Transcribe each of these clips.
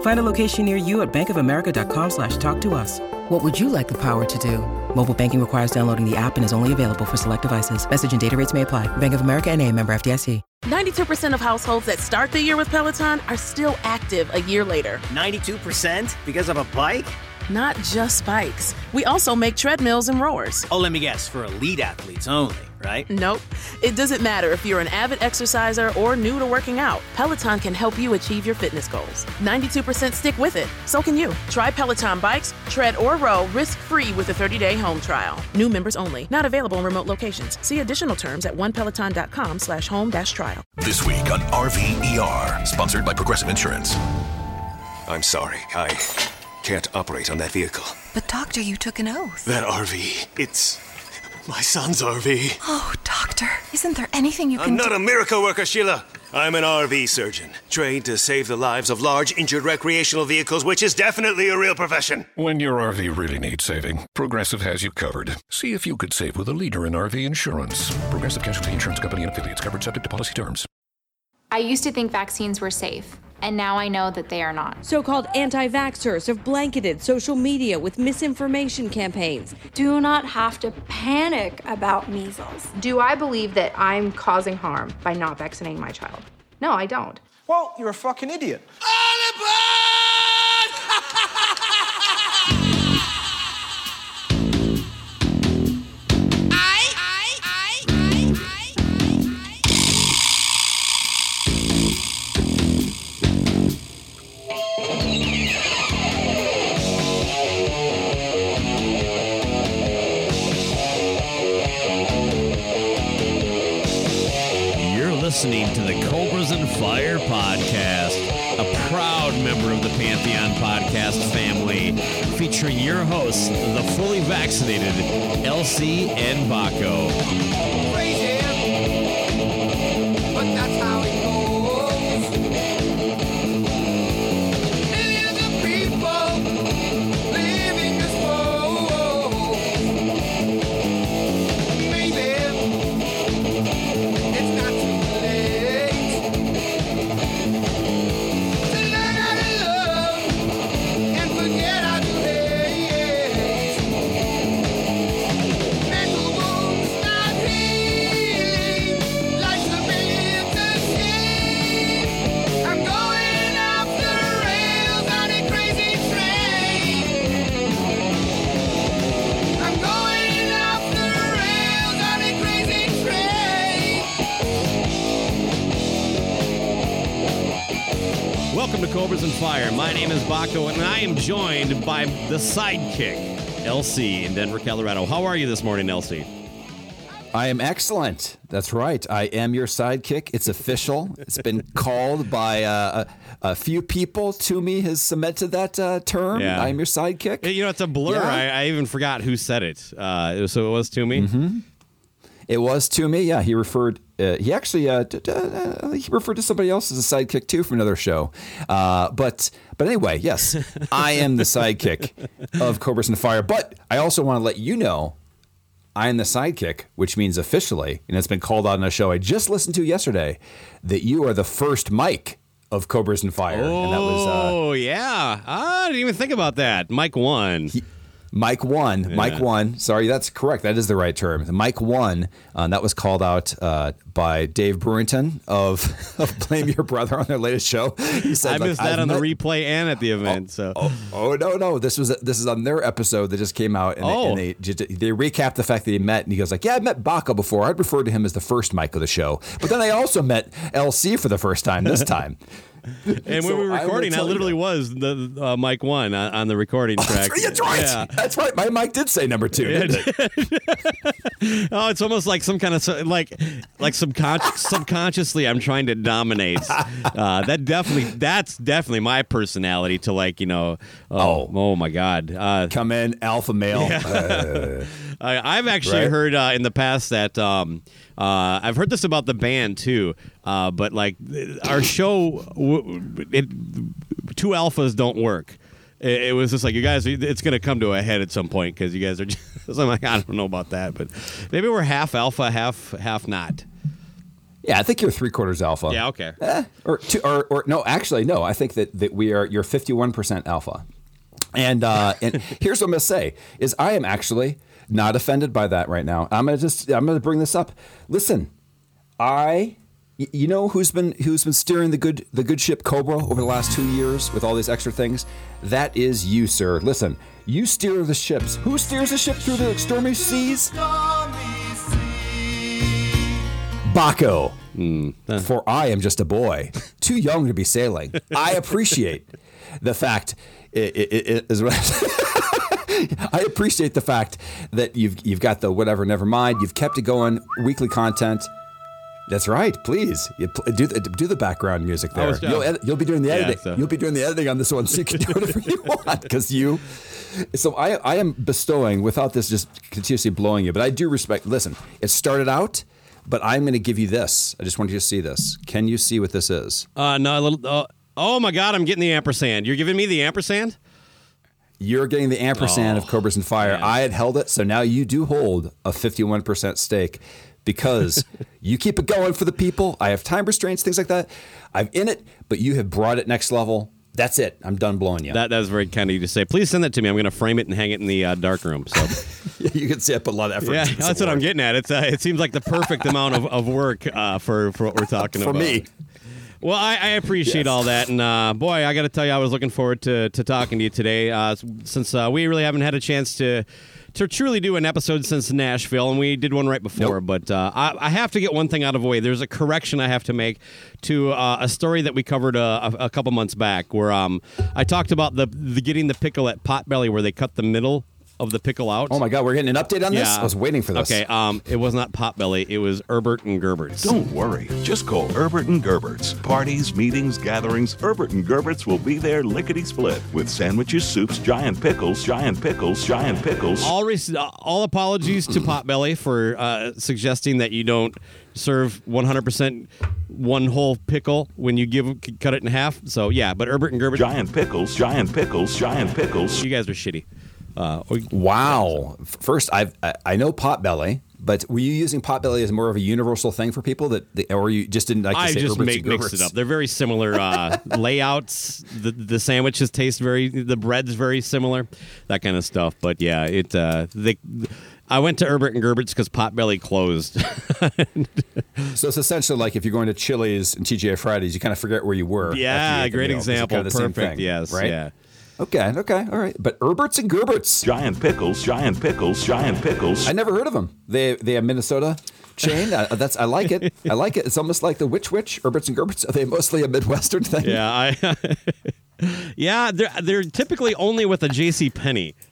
Find a location near you at bankofamerica.com slash talk to us. What would you like the power to do? Mobile banking requires downloading the app and is only available for select devices. Message and data rates may apply. Bank of America and a member FDIC. 92% of households that start the year with Peloton are still active a year later. 92% because of a bike? Not just bikes. We also make treadmills and rowers. Oh, let me guess, for elite athletes only, right? Nope. It doesn't matter if you're an avid exerciser or new to working out. Peloton can help you achieve your fitness goals. 92% stick with it. So can you. Try Peloton bikes, tread or row risk-free with a 30-day home trial. New members only. Not available in remote locations. See additional terms at onepeloton.com slash home dash trial. This week on RVER, sponsored by Progressive Insurance. I'm sorry, I can't operate on that vehicle. But, Doctor, you took an oath. That RV, it's my son's RV. Oh, Doctor, isn't there anything you can do? I'm not a miracle worker, Sheila. I'm an RV surgeon, trained to save the lives of large, injured recreational vehicles, which is definitely a real profession. When your RV really needs saving, Progressive has you covered. See if you could save with a leader in RV insurance. Progressive Casualty Insurance Company and affiliates covered subject to policy terms. I used to think vaccines were safe, and now I know that they are not. So called anti vaxxers have blanketed social media with misinformation campaigns. Do not have to panic about measles. Do I believe that I'm causing harm by not vaccinating my child? No, I don't. Well, you're a fucking idiot. Vaccinated LC and Baco. Joined by the sidekick, LC, in Denver, Colorado. How are you this morning, LC? I am excellent. That's right. I am your sidekick. It's official. It's been called by uh, a, a few people. To me, has cemented that uh, term. Yeah. I am your sidekick. You know, it's a blur. Yeah. I, I even forgot who said it. Uh, so it was to me. Mm-hmm. It was to me. Yeah, he referred. Uh, he actually uh, d- d- uh, he referred to somebody else as a sidekick too from another show. Uh, but but anyway, yes, I am the sidekick of Cobras and Fire. But I also want to let you know. I am the sidekick, which means officially, and it's been called out on a show I just listened to yesterday, that you are the first mic of Cobras and Fire. Oh, and that was uh, yeah. I didn't even think about that. Mike one. Mike one, Mike Yeah. one. Sorry, that's correct. That is the right term. Mike one. Uh, that was called out uh, by Dave Brewington of, of Blame Your Brother on their latest show. He said, I like, missed that "I've on met- the replay and at the event. so Oh no, no! This was this is on their episode that just came out, and, Oh. they, and they they recap the fact that he met, and he goes like, "Yeah, I met Baco before. I'd referred to him as the first Mike of the show, but then I also met LC for the first time this time." And So when we were recording, you- literally was the uh, Mike one on, on the recording track. That's right. Yeah. That's right. My Mike did say number two. Yeah, didn't it? Oh, it's almost like some kind of like like subconscious subconsciously I'm trying to dominate. Uh, that definitely that's definitely my personality to like you know. Oh, oh, my God. Uh, Come in, alpha male. Uh, I, I've actually Right? heard uh, in the past that um, uh, I've heard this about the band too. Uh, but like our show, it, two alphas don't work. It, it was just like you guys. It's going to come to a head at some point because you guys are. Just, I'm like, I don't know about that, but maybe we're half alpha, half half not. yeah, I think you're three quarters alpha. Yeah. Okay. Eh, or two, or, or no, actually, no. I think that, that we are. You're 51 percent alpha. And uh, and here's what I'm gonna say is I am actually not offended by that right now. I'm gonna just I'm gonna bring this up. Listen, I you know who's been who's been steering the good the good ship Cobra over the last two years with all these extra things? That is you, sir. Listen, you steer the ships. Who steers the ship through the stormy seas? Baco. Hmm, For I am just a boy, too young to be sailing. I appreciate the fact. It, it, it is what I appreciate the fact that you've you've got the whatever. Never mind. You've kept it going. Weekly content. That's right. Please you pl- do the, do the background music there. You'll, edit, you'll be doing the Yeah, editing. so- You'll be doing the editing on this one, so you can do whatever you want because you. So I I am bestowing without this just continuously blowing you, but I do respect. Listen, it started out, but I'm going to give you this. I just want you to see this. Can you see what this is? Uh, no, a little. Uh, oh my God, I'm getting the ampersand. You're giving me the ampersand. You're getting the ampersand of Cobras and Fire. I had held it, so now you do hold a 51% stake because you keep it going for the people. I have time restraints, things like that. I'm in it, but you have brought it next level. That's it. I'm done blowing you. That that was very kind of you to say. Please send that to me. I'm going to frame it and hang it in the uh, dark room. So. you can see I put a lot of effort Yeah, that's what I'm getting at. It's uh, it seems like the perfect amount of, of work uh, for for what we're talking For about. For me. Well, I, I appreciate Yes. all that, and uh, boy, I got to tell you, I was looking forward to, to talking to you today. Uh, since uh, we really haven't had a chance to to truly do an episode since Nashville, and we did one right before. But uh, I, I have to get one thing out of the way. There's a correction I have to make to uh, a story that we covered uh, a, a couple months back, where um, I talked about the, the getting the pickle at Potbelly, where they cut the middle of the pickle out. Oh my God, we're getting an update on this? I was waiting for this. Okay, um, it was not Potbelly. It was Erbert and Gerbert's. Don't worry. Just call Erbert and Gerbert's. Parties, meetings, gatherings, Erbert and Gerbert's will be there lickety split with sandwiches, soups, giant pickles, giant pickles, giant pickles. All res- uh, all apologies to Potbelly for uh, suggesting that you don't serve 100% one whole pickle when you give cut it in half. So yeah, but Erbert and Gerbert Giant pickles, giant pickles, giant pickles. You guys are shitty. Uh, Wow. First, I've, I I know Potbelly, but were you using Potbelly as more of a universal thing for people that, that- or you just didn't like to I say just make, mixed it up. They're very similar uh, layouts. The the sandwiches taste very. The bread's very similar. That kind of stuff. But yeah, it. Uh, they. I went to Erbert and Gerbert's because Potbelly closed. So it's essentially like if you're going to Chili's and TGI Fridays, you kind of forget where you were. Yeah, you ate the great example. Kind of Perfect, thing, yes, Right. yeah. Okay. Okay. All right. But Erbert's and Gerbert's. Giant pickles, giant pickles, giant pickles. I never heard of them. They they have Minnesota chain. uh, that's I like it. I like it. It's almost like the Which Wich. Erbert's and Gerbert's. Are they mostly a Midwestern thing? yeah, I. yeah, they're they're typically only with a J.C. Penney.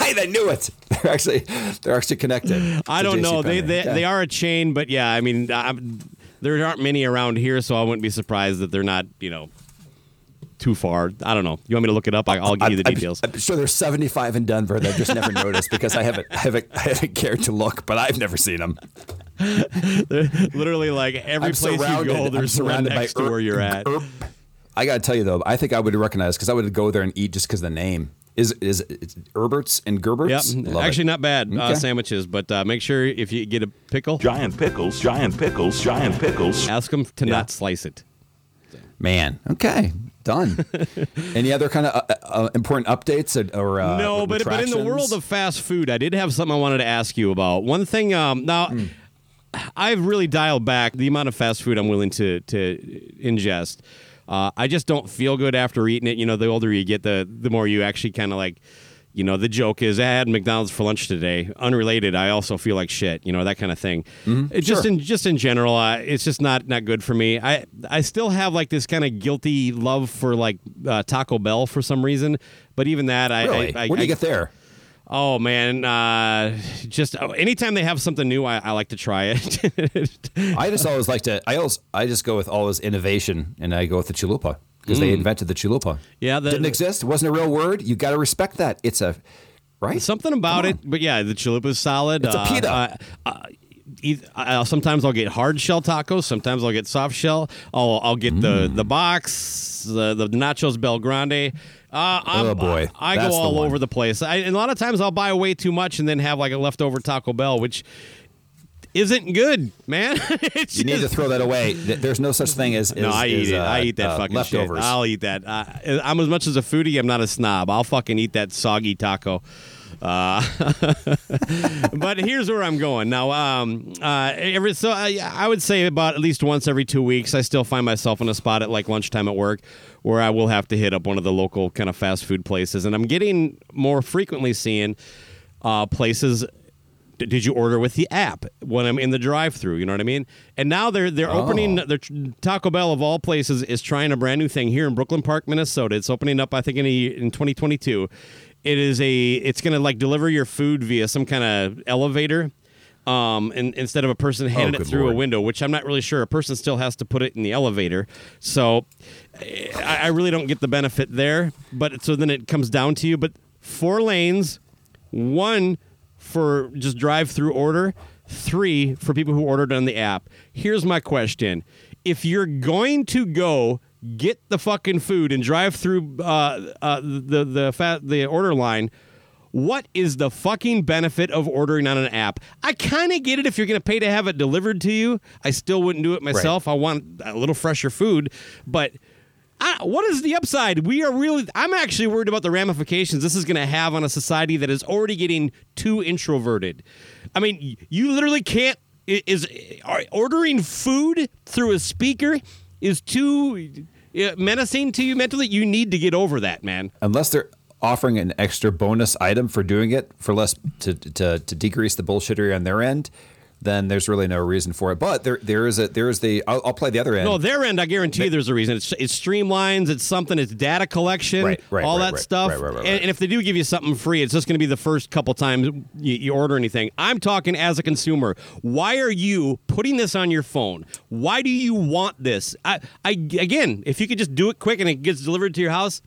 Hey, they knew it. They're actually they're actually connected. I don't know. They they, Okay. they are a chain, but yeah, I mean, I'm, there aren't many around here, so I wouldn't be surprised that they're not, you know, too far. I don't know. You want me to look it up? I, I'll give you the I'm- details. I'm, sure there's 75 in Denver that I've just never noticed because I haven't, I haven't, I haven't cared to look, but I've never seen them. Literally like every I'm place you go, I'm there's one surrounded by to where you're at. herb- I got to tell you though, I think I would recognize because I would go there and eat just because the name is is it's Erbert's and Gerbert's. Yep, Love actually it. not bad uh, sandwiches, but uh, make sure if you get a pickle, Giant pickles, giant pickles, giant pickles. ask them to not slice it. Man, okay. Done. Any other kind of uh, uh, important updates or, or uh, no, but but in the world of fast food, I did have something I wanted to ask you about. One thing, um, now Hmm. I've really dialed back the amount of fast food I'm willing to to ingest. Uh, I just don't feel good after eating it. You know, the older you get, the the more you actually kind of like. You know, the joke is I had McDonald's for lunch today. Unrelated, I also feel like shit. You know that kind of thing. It just Sure. in just in general, uh, it's just not not good for me. I I still have like this kind of guilty love for like uh, Taco Bell for some reason, but even that, I Really? I, I, what do you I- get there? Oh man, uh, just oh, anytime they have something new, I, I like to try it. I just always like to. I always. I just go with always innovation, and I go with the chalupa because they Mm. invented the chalupa. Yeah, the- didn't exist. It wasn't a real word. You got to respect that. It's a right. Something about it, but yeah, the chalupa is solid. It's a Uh, pita. uh, uh, uh, sometimes I'll get hard shell tacos. Sometimes I'll get soft shell. I'll I'll get the Mm. the box, the the nachos BellGrande. Uh, I'm, Oh, boy. I, I go all over the place. I, and a lot of times I'll buy way too much and then have like a leftover Taco Bell, which isn't good, man. You need to throw that away. There's no such thing as, No, as- I eat as, it. uh, I eat that uh, fucking leftovers. shit. I'll eat that. Uh, I'm as much as a foodie. I'm not a snob. I'll fucking eat that soggy taco. Uh, but here's where I'm going now. Um, uh, every so I, I would say about at least once every two weeks, I still find myself in a spot at like lunchtime at work where I will have to hit up one of the local kind of fast food places, and I'm getting more frequently seeing uh, places did you order with the app when I'm in the drive-through? You know what I mean? And now they're they're opening Oh. their Taco Bell of all places is trying a brand new thing here in Brooklyn Park, Minnesota. It's opening up, I think, in a, in 2022. It is a it's going to like deliver your food via some kind of elevator. Um, and instead of a person handing it good through a window, which I'm not really sure, a person still has to put it in the elevator. So I, I really don't get the benefit there. But so then it comes down to you. But four lanes, one for just drive through order, three for people who ordered on the app. Here's my question. If you're going to go get the fucking food and drive through uh, uh, the the fa- the order line, what is the fucking benefit of ordering on an app? I kind of get it if you're going to pay to have it delivered to you. I still wouldn't do it myself. I want a little fresher food, but I, what is the upside? We are really. I'm actually worried about the ramifications this is going to have on a society that is already getting too introverted. I mean, you literally can't. Is ordering food through a speaker is too uh, menacing to you mentally. You need to get over that, man. Unless they're offering an extra bonus item for doing it for less to to, to decrease the bullshittery on their end, then there's really no reason for it. But there there is a there is the I'll, I'll play the other end. No, their end, I guarantee you there's a reason. It's, it's streamlines, it's something, it's data collection, Right, right, all right, that stuff. right, right, right, And, and if they do give you something free, it's just going to be the first couple times you, you order anything. I'm talking as a consumer. Why are you putting this on your phone? Why do you want this? I, I again, if you could just do it quick and it gets delivered to your house.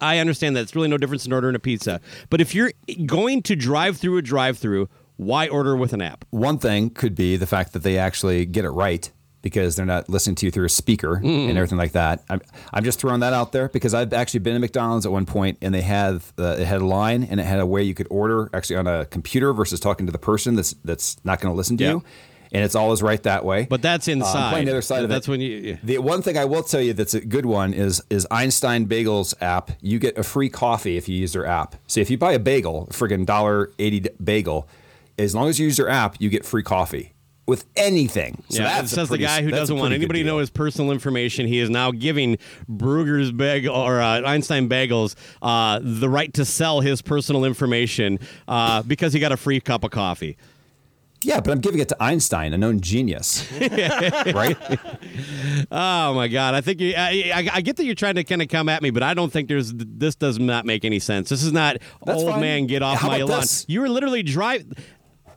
I understand that it's really no difference in ordering a pizza. But if you're going to drive through a drive through, why order with an app? One thing could be the fact that they actually get it right because they're not listening to you through a speaker Mm. and everything like that. I'm, I'm just throwing that out there because I've actually been at McDonald's at one point and they had uh, it had a line and it had a way you could order actually on a computer versus talking to the person that's that's not going to listen to Yeah. you. And it's always right that way. But that's Uh, I'm inside. playing the other side of That's it. when you. yeah. The one thing I will tell you that's a good one is is Einstein Bagels app. You get a free coffee if you use their app. So if you buy a bagel, a friggin' dollar eighty bagel, as long as you use their app, you get free coffee with anything. So yeah, that's says pretty- the guy who doesn't want anybody to know his personal information. He is now giving Bruegger's bagel or uh, Einstein Bagels uh, the right to sell his personal information uh, because he got a free cup of coffee. Yeah, but I'm giving it to Einstein, a known genius, right? Oh my God! I think you, I, I, I get that you're trying to kind of come at me, but I don't think there's this does not make any sense. This is not That's old fine. man get off How my lawn. this? You were literally driving.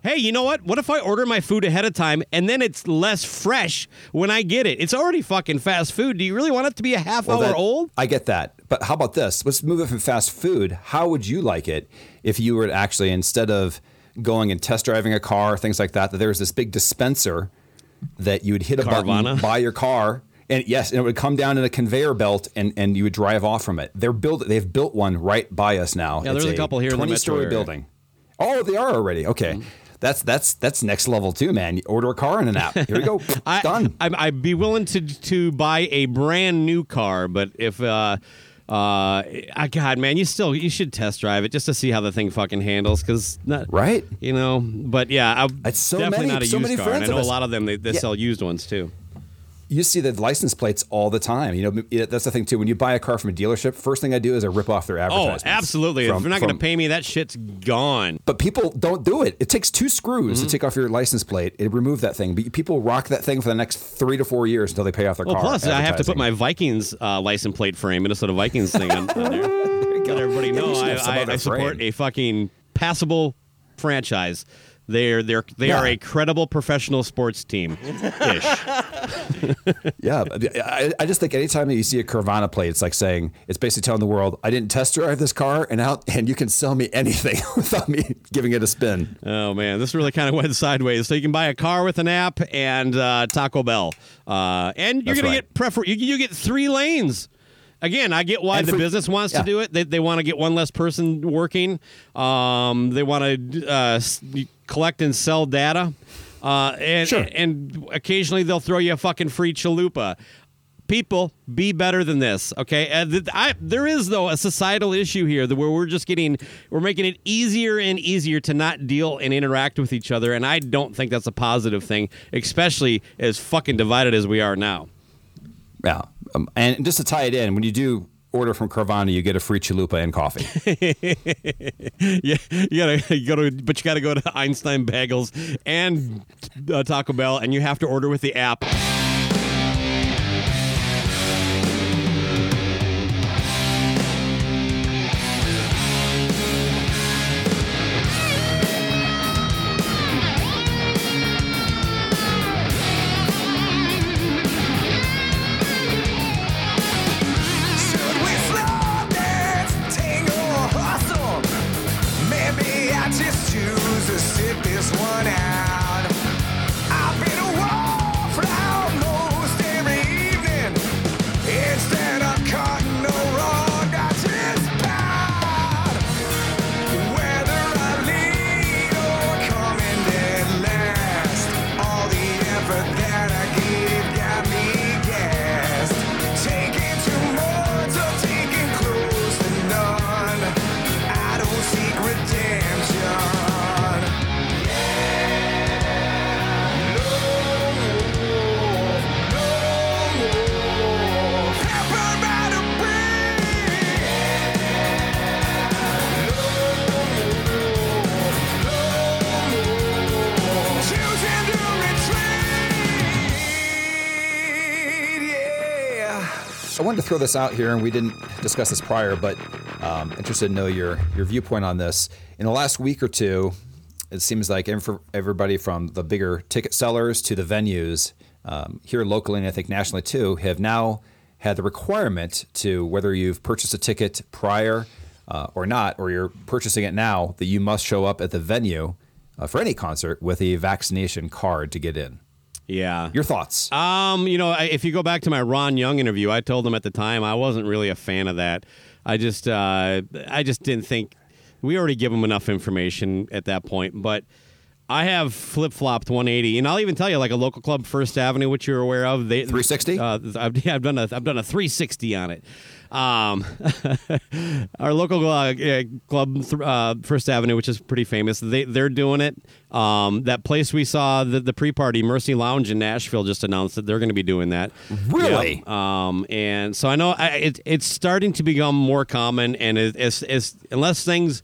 Hey, you know what? What if I order my food ahead of time and then it's less fresh when I get it? It's already fucking fast food. Do you really want it to be a half Well, hour that- old? I get that. But how about this? Let's move it from fast food. How would you like it if you were to actually, instead of going and test driving a car, things like that, that there was this big dispenser that you would hit a Carvana? button, buy your car, and yes, and it would come down in a conveyor belt, and, and you would drive off from it. They're build, they've built one right by us now. Yeah, It's there's a couple here in the Twenty-story building. Oh, they are already okay. Mm-hmm. That's that's that's next level too, man. You order a car in an app. Here we go. I, Done. I, I'd be willing to to buy a brand new car, but if uh, uh, I God, man, you still you should test drive it just to see how the thing fucking handles, because right, you know. But yeah, I, It's so definitely many- not a so used car. and I know a lot of them they, they Yeah. sell used ones too. You see the license plates all the time. You know, that's the thing too. When you buy a car from a dealership, first thing I do is I rip off their Oh, absolutely! from- if you're not going to pay me, that shit's gone. But people don't do it. It takes two screws Mm-hmm. to take off your license plate and remove that thing. But people rock that thing for the next three to four years until they pay off their Well, car. plus I have to put my Vikings uh, license plate frame, Minnesota Vikings thing on, on there. Let everybody Yeah, know should I, I, I support a fucking passable franchise. They're they're they are a credible professional sports team. Ish. Yeah, I, I just think anytime that you see a Carvana plate, it's like saying it's basically telling the world, "I didn't test drive this car, and out, and you can sell me anything without me giving it a spin." Oh man, this really kind of went sideways. So you can buy a car with an app and uh, Taco Bell, uh, and you're That's gonna right. get prefer. You, you get three lanes. Again, I get why And the business wants yeah. to do it. They, they want to get one less person working. Um, they want to uh, collect and sell data, uh, and Sure. and occasionally they'll throw you a fucking free chalupa. People, be better than this, okay? Uh, th- I, there is though a societal issue here that where we're just getting, we're making it easier and easier to not deal and interact with each other, and I don't think that's a positive thing, especially as fucking divided as we are now. Yeah, um, and just to tie it in, when you do order from Carvana, you get a free chalupa and coffee. yeah, you gotta, you gotta, but you gotta go to Einstein Bagels and uh, Taco Bell, and you have to order with the app. Throw this out here, and we didn't discuss this prior, but um, interested to know your your viewpoint on this. In the last week or two, it seems like everybody from the bigger ticket sellers to the venues um, here locally, and I think nationally too, have now had the requirement to whether you've purchased a ticket prior uh, or not, or you're purchasing it now, that you must show up at the venue uh, for any concert with a vaccination card to get in. Yeah. Your thoughts? Um, you know, if you go back to my Ron Young interview, I told him at the time I wasn't really a fan of that. I just, uh, I just didn't think we already give him enough information at that point. But I have flip flopped 180, and I'll even tell you, like a local club, First Avenue, which you're aware of, they 360. Uh, I've, yeah, I've done a, I've done a 360 on it. Um, our local uh, club, uh, First Avenue, which is pretty famous, they they're doing it. Um, that place we saw the, the pre-party, Mercy Lounge in Nashville, just announced that they're going to be doing that. Really? Yep. Um, and so I know I, it, it's starting to become more common, and it, it's, it's unless things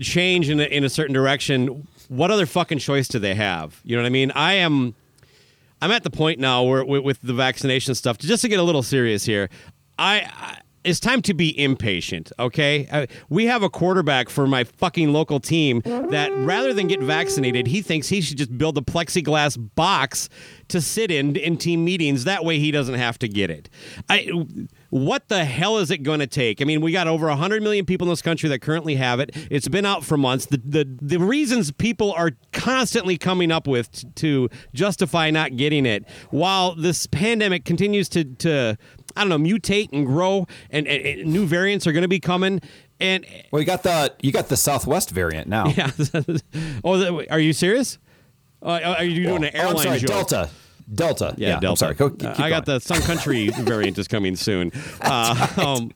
change in a, in a certain direction, what other fucking choice do they have? You know what I mean? I am. I'm at the point now where with, with the vaccination stuff. Just to get a little serious here, I, I it's time to be impatient. Okay, uh, we have a quarterback for my fucking local team that rather than get vaccinated, he thinks he should just build a plexiglass box to sit in in team meetings. That way, he doesn't have to get it. I. What the hell is it going to take? I mean, we got over 100 million people in this country that currently have it. It's been out for months. The the, the reasons people are constantly coming up with t- to justify not getting it while this pandemic continues to to I don't know, mutate and grow and, and, and new variants are going to be coming. And well, you got the you got the Southwest variant now. Yeah. oh, are you serious? Uh, are you doing an Oh, airline I'm sorry, joke? Delta. Delta. Yeah, Delta. I'm sorry. Go, keep Uh, I got the Sun Country variant is coming soon. Uh, um,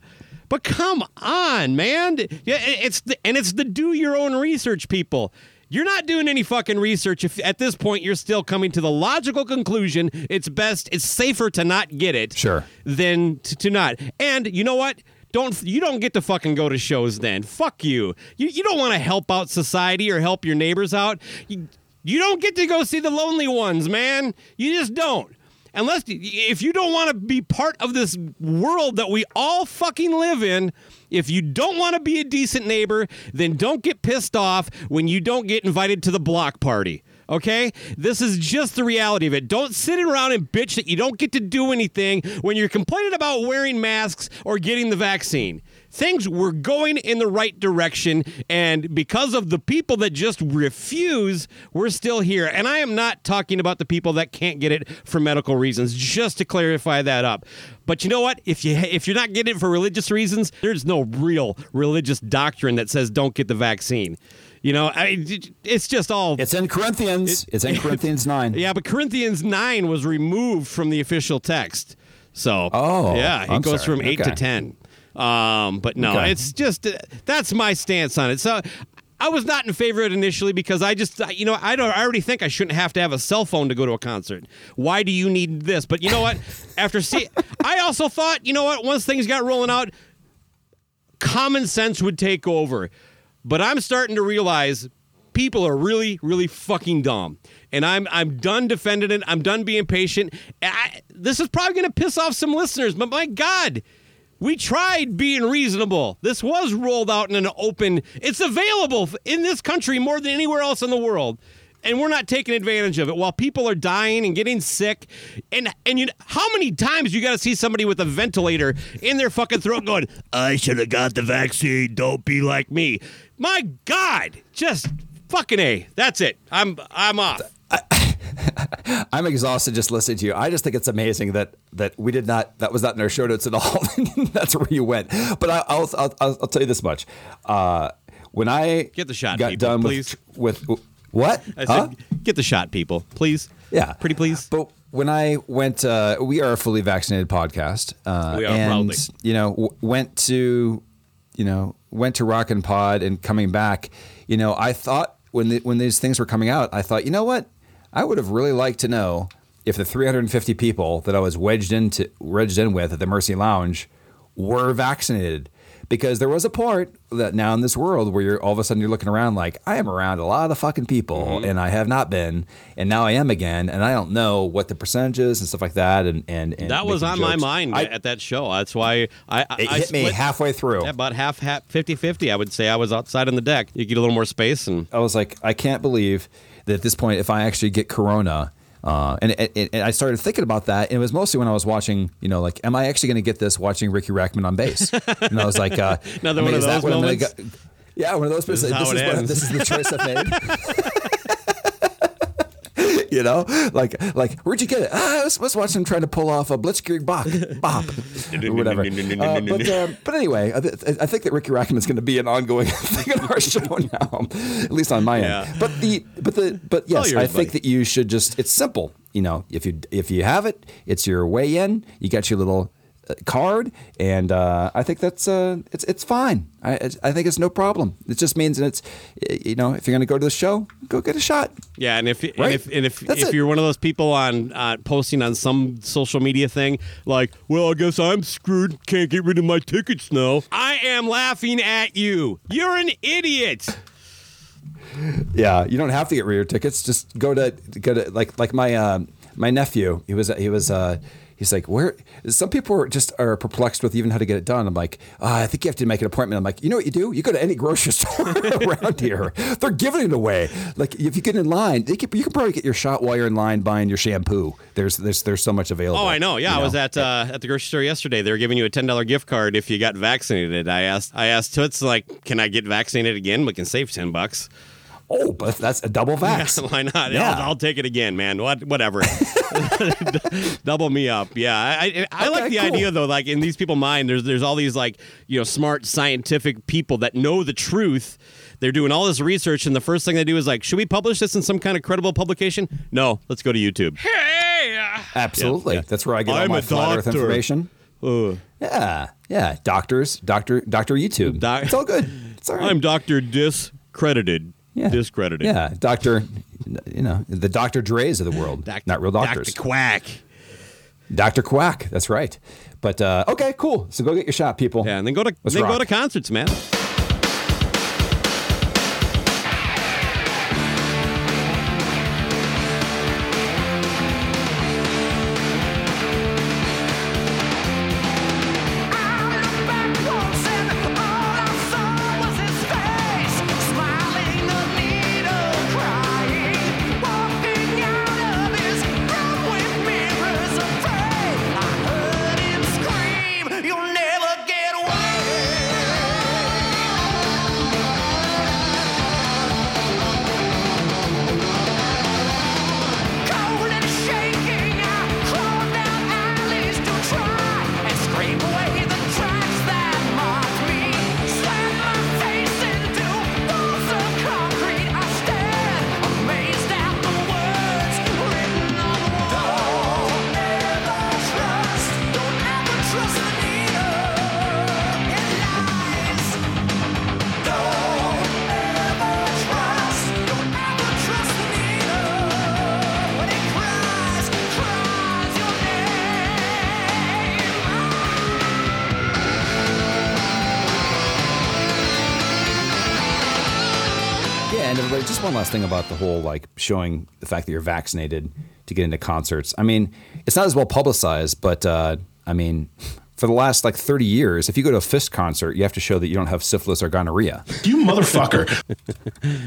but come on, man. Yeah, it's the, and it's the do your own research people. You're not doing any fucking research if at this point you're still coming to the logical conclusion it's best, it's safer to not get it Sure. than to, to not. And you know what? Don't you don't get to fucking go to shows then. Fuck you. You you don't want to help out society or help your neighbors out. You, you don't get to go see the lonely ones, man. You just don't. Unless if you don't want to be part of this world that we all fucking live in, if you don't want to be a decent neighbor, then don't get pissed off when you don't get invited to the block party. Okay? This is just the reality of it. Don't sit around and bitch that you don't get to do anything when you're complaining about wearing masks or getting the vaccine. Things were going in the right direction, and because of the people that just refuse, we're still here. And I am not talking about the people that can't get it for medical reasons, just to clarify that up. But you know what? If you if you're not getting it for religious reasons, there's no real religious doctrine that says don't get the vaccine. You know, I, it's just all. It's in Corinthians. it's in Corinthians nine. Yeah, but Corinthians 9 was removed from the official text. So, Oh, yeah, it I'm goes sorry. from 8 Okay. to 10. Um, but no, Okay. it's just uh, that's my stance on it. So, I was not in favor of it initially because I just, you know, I don't. I already think I shouldn't have to have a cell phone to go to a concert. Why do you need this? But you know what? After see, I also thought, you know what? Once things got rolling out, common sense would take over. But I'm starting to realize people are really, really fucking dumb. And I'm I'm done defending it. I'm done being patient. I, this is probably going to piss off some listeners, but my God, we tried being reasonable. This was rolled out in an open. It's available in this country more than anywhere else in the world. And we're not taking advantage of it while people are dying and getting sick. And and you how many times you got to see somebody with a ventilator in their fucking throat going, "I should have got the vaccine. Don't be like me." My God, just fucking a. That's it. I'm I'm off. I'm exhausted just listening to you. I just think it's amazing that that we did not that was not in our show notes at all. That's where you went. But I, I'll, I'll I'll tell you this much. Uh, when I Get the shot, got people, done please. with with what? I Huh? get the shot, people, please. Yeah, pretty please. But when I went, uh, we are a fully vaccinated podcast. Uh, We are, and, proudly. You know, w- went to, you know, went to Rock and Pod and coming back. You know, I thought when the, when these things were coming out, I thought, you know what, I would have really liked to know if the 350 people that I was wedged into wedged in with at the Mercy Lounge were vaccinated. Because there was a part that now in this world where you're all of a sudden you're looking around like I am around a lot of the fucking people Mm-hmm. and I have not been and now I am again and I don't know what the percentages and stuff like that and and, and that was on making my mind I- at that show. That's why I, I it I hit me halfway through. About half, half 50-50, I would say. I was outside on the deck. You get a little more space, and I was like, I can't believe that at this point, if I actually get corona, uh, and, and, and I started thinking about that, and it was mostly when I was watching, you know, like, am I actually going to get this watching Ricky Rackman on bass? and I was like, uh, Another I one of those what I'm gonna moments? go- yeah, one of those. This is this, what- this is the choice I've made. you know, like, like, where'd you get it? Ah, I was, was watching him trying to pull off a Blitzkrieg Bop, Bop, or whatever. Uh, but, um, but anyway, I, th- I think that Ricky Rackman is going to be an ongoing thing on our show now, at least on my Yeah. end. But the, but the, but yes, I think buddy. that you should just. It's simple. You know, if you if you have it, it's your way in. You got your little card, and uh, I think that's uh, it's it's fine. I I think it's no problem. It just means that it's you know if you're going to go to the show, go get a shot. Yeah, and if and Right. if and if, That's if it. you're one of those people on uh, posting on some social media thing like, well, I guess I'm screwed. Can't get rid of my tickets now. I am laughing at you. You're an idiot. Yeah, you don't have to get rid of your tickets. Just go to go to like like my uh, my nephew. He was he was uh, he's like where some people are just are perplexed with even how to get it done. I'm like "Ah, I think you have to make an appointment. I'm like you know what you do? You go to any grocery store around here. They're giving it away. Like if you get in line, they can, you can probably get your shot while you're in line buying your shampoo. There's there's there's so much available. Oh, I know. Yeah, you I was at uh, at the grocery store yesterday. They were giving you a ten dollar gift card if you got vaccinated. I asked I asked Toots like, can I get vaccinated again? We can save ten bucks. Oh, but that's a double vax. Yeah, why not? Yeah. I'll, I'll take it again, man. What, whatever. Double me up. Yeah, I, I, I like the cool. idea though. Like in these people's mind, there's there's all these like you know smart scientific people that know the truth. They're doing all this research, and the first thing they do is like, should we publish this in some kind of credible publication? No, let's go to YouTube. Hey Absolutely. Yeah, yeah. That's where I get I'm my flat Earth information. Uh, Yeah, yeah. Doctors, doctor, doctor YouTube. Doc- it's all good. It's all right. I'm Doctor Discredited. Yeah. Discredited. yeah, Doctor. You know the Doctor Dre's of the world, Doc- not real doctors. Dr. Quack. Doctor Quack. That's right. But uh, okay, cool. So go get your shot, people. Yeah, and then go to Let's then go to concerts, man. Thing about the whole like showing the fact that you're vaccinated to get into concerts. I mean, it's not as well publicized, but uh, I mean, for the last like 30 years, if you go to a Fist concert, you have to show that you don't have syphilis or gonorrhea. You motherfucker.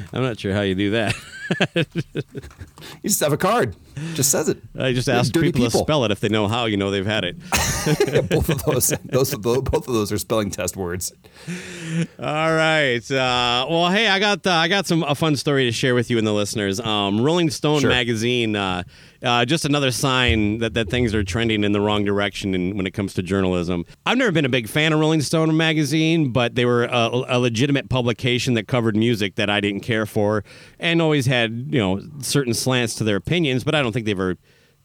I'm not sure how you do that. You just have a card, just says it. I just asked dirty people, to spell it if they know how. You know they've had it. both of those, those, both of those are spelling test words. All right. Uh, well, hey, I got uh, I got some a fun story to share with you and the listeners. Um, Rolling Stone Sure. magazine, uh, uh, just another sign that, that things are trending in the wrong direction in, when it comes to journalism. I've never been a big fan of Rolling Stone magazine, but they were a, a legitimate publication that covered music that I didn't care for, and always had you know certain slants to their opinions. But I don't think they ever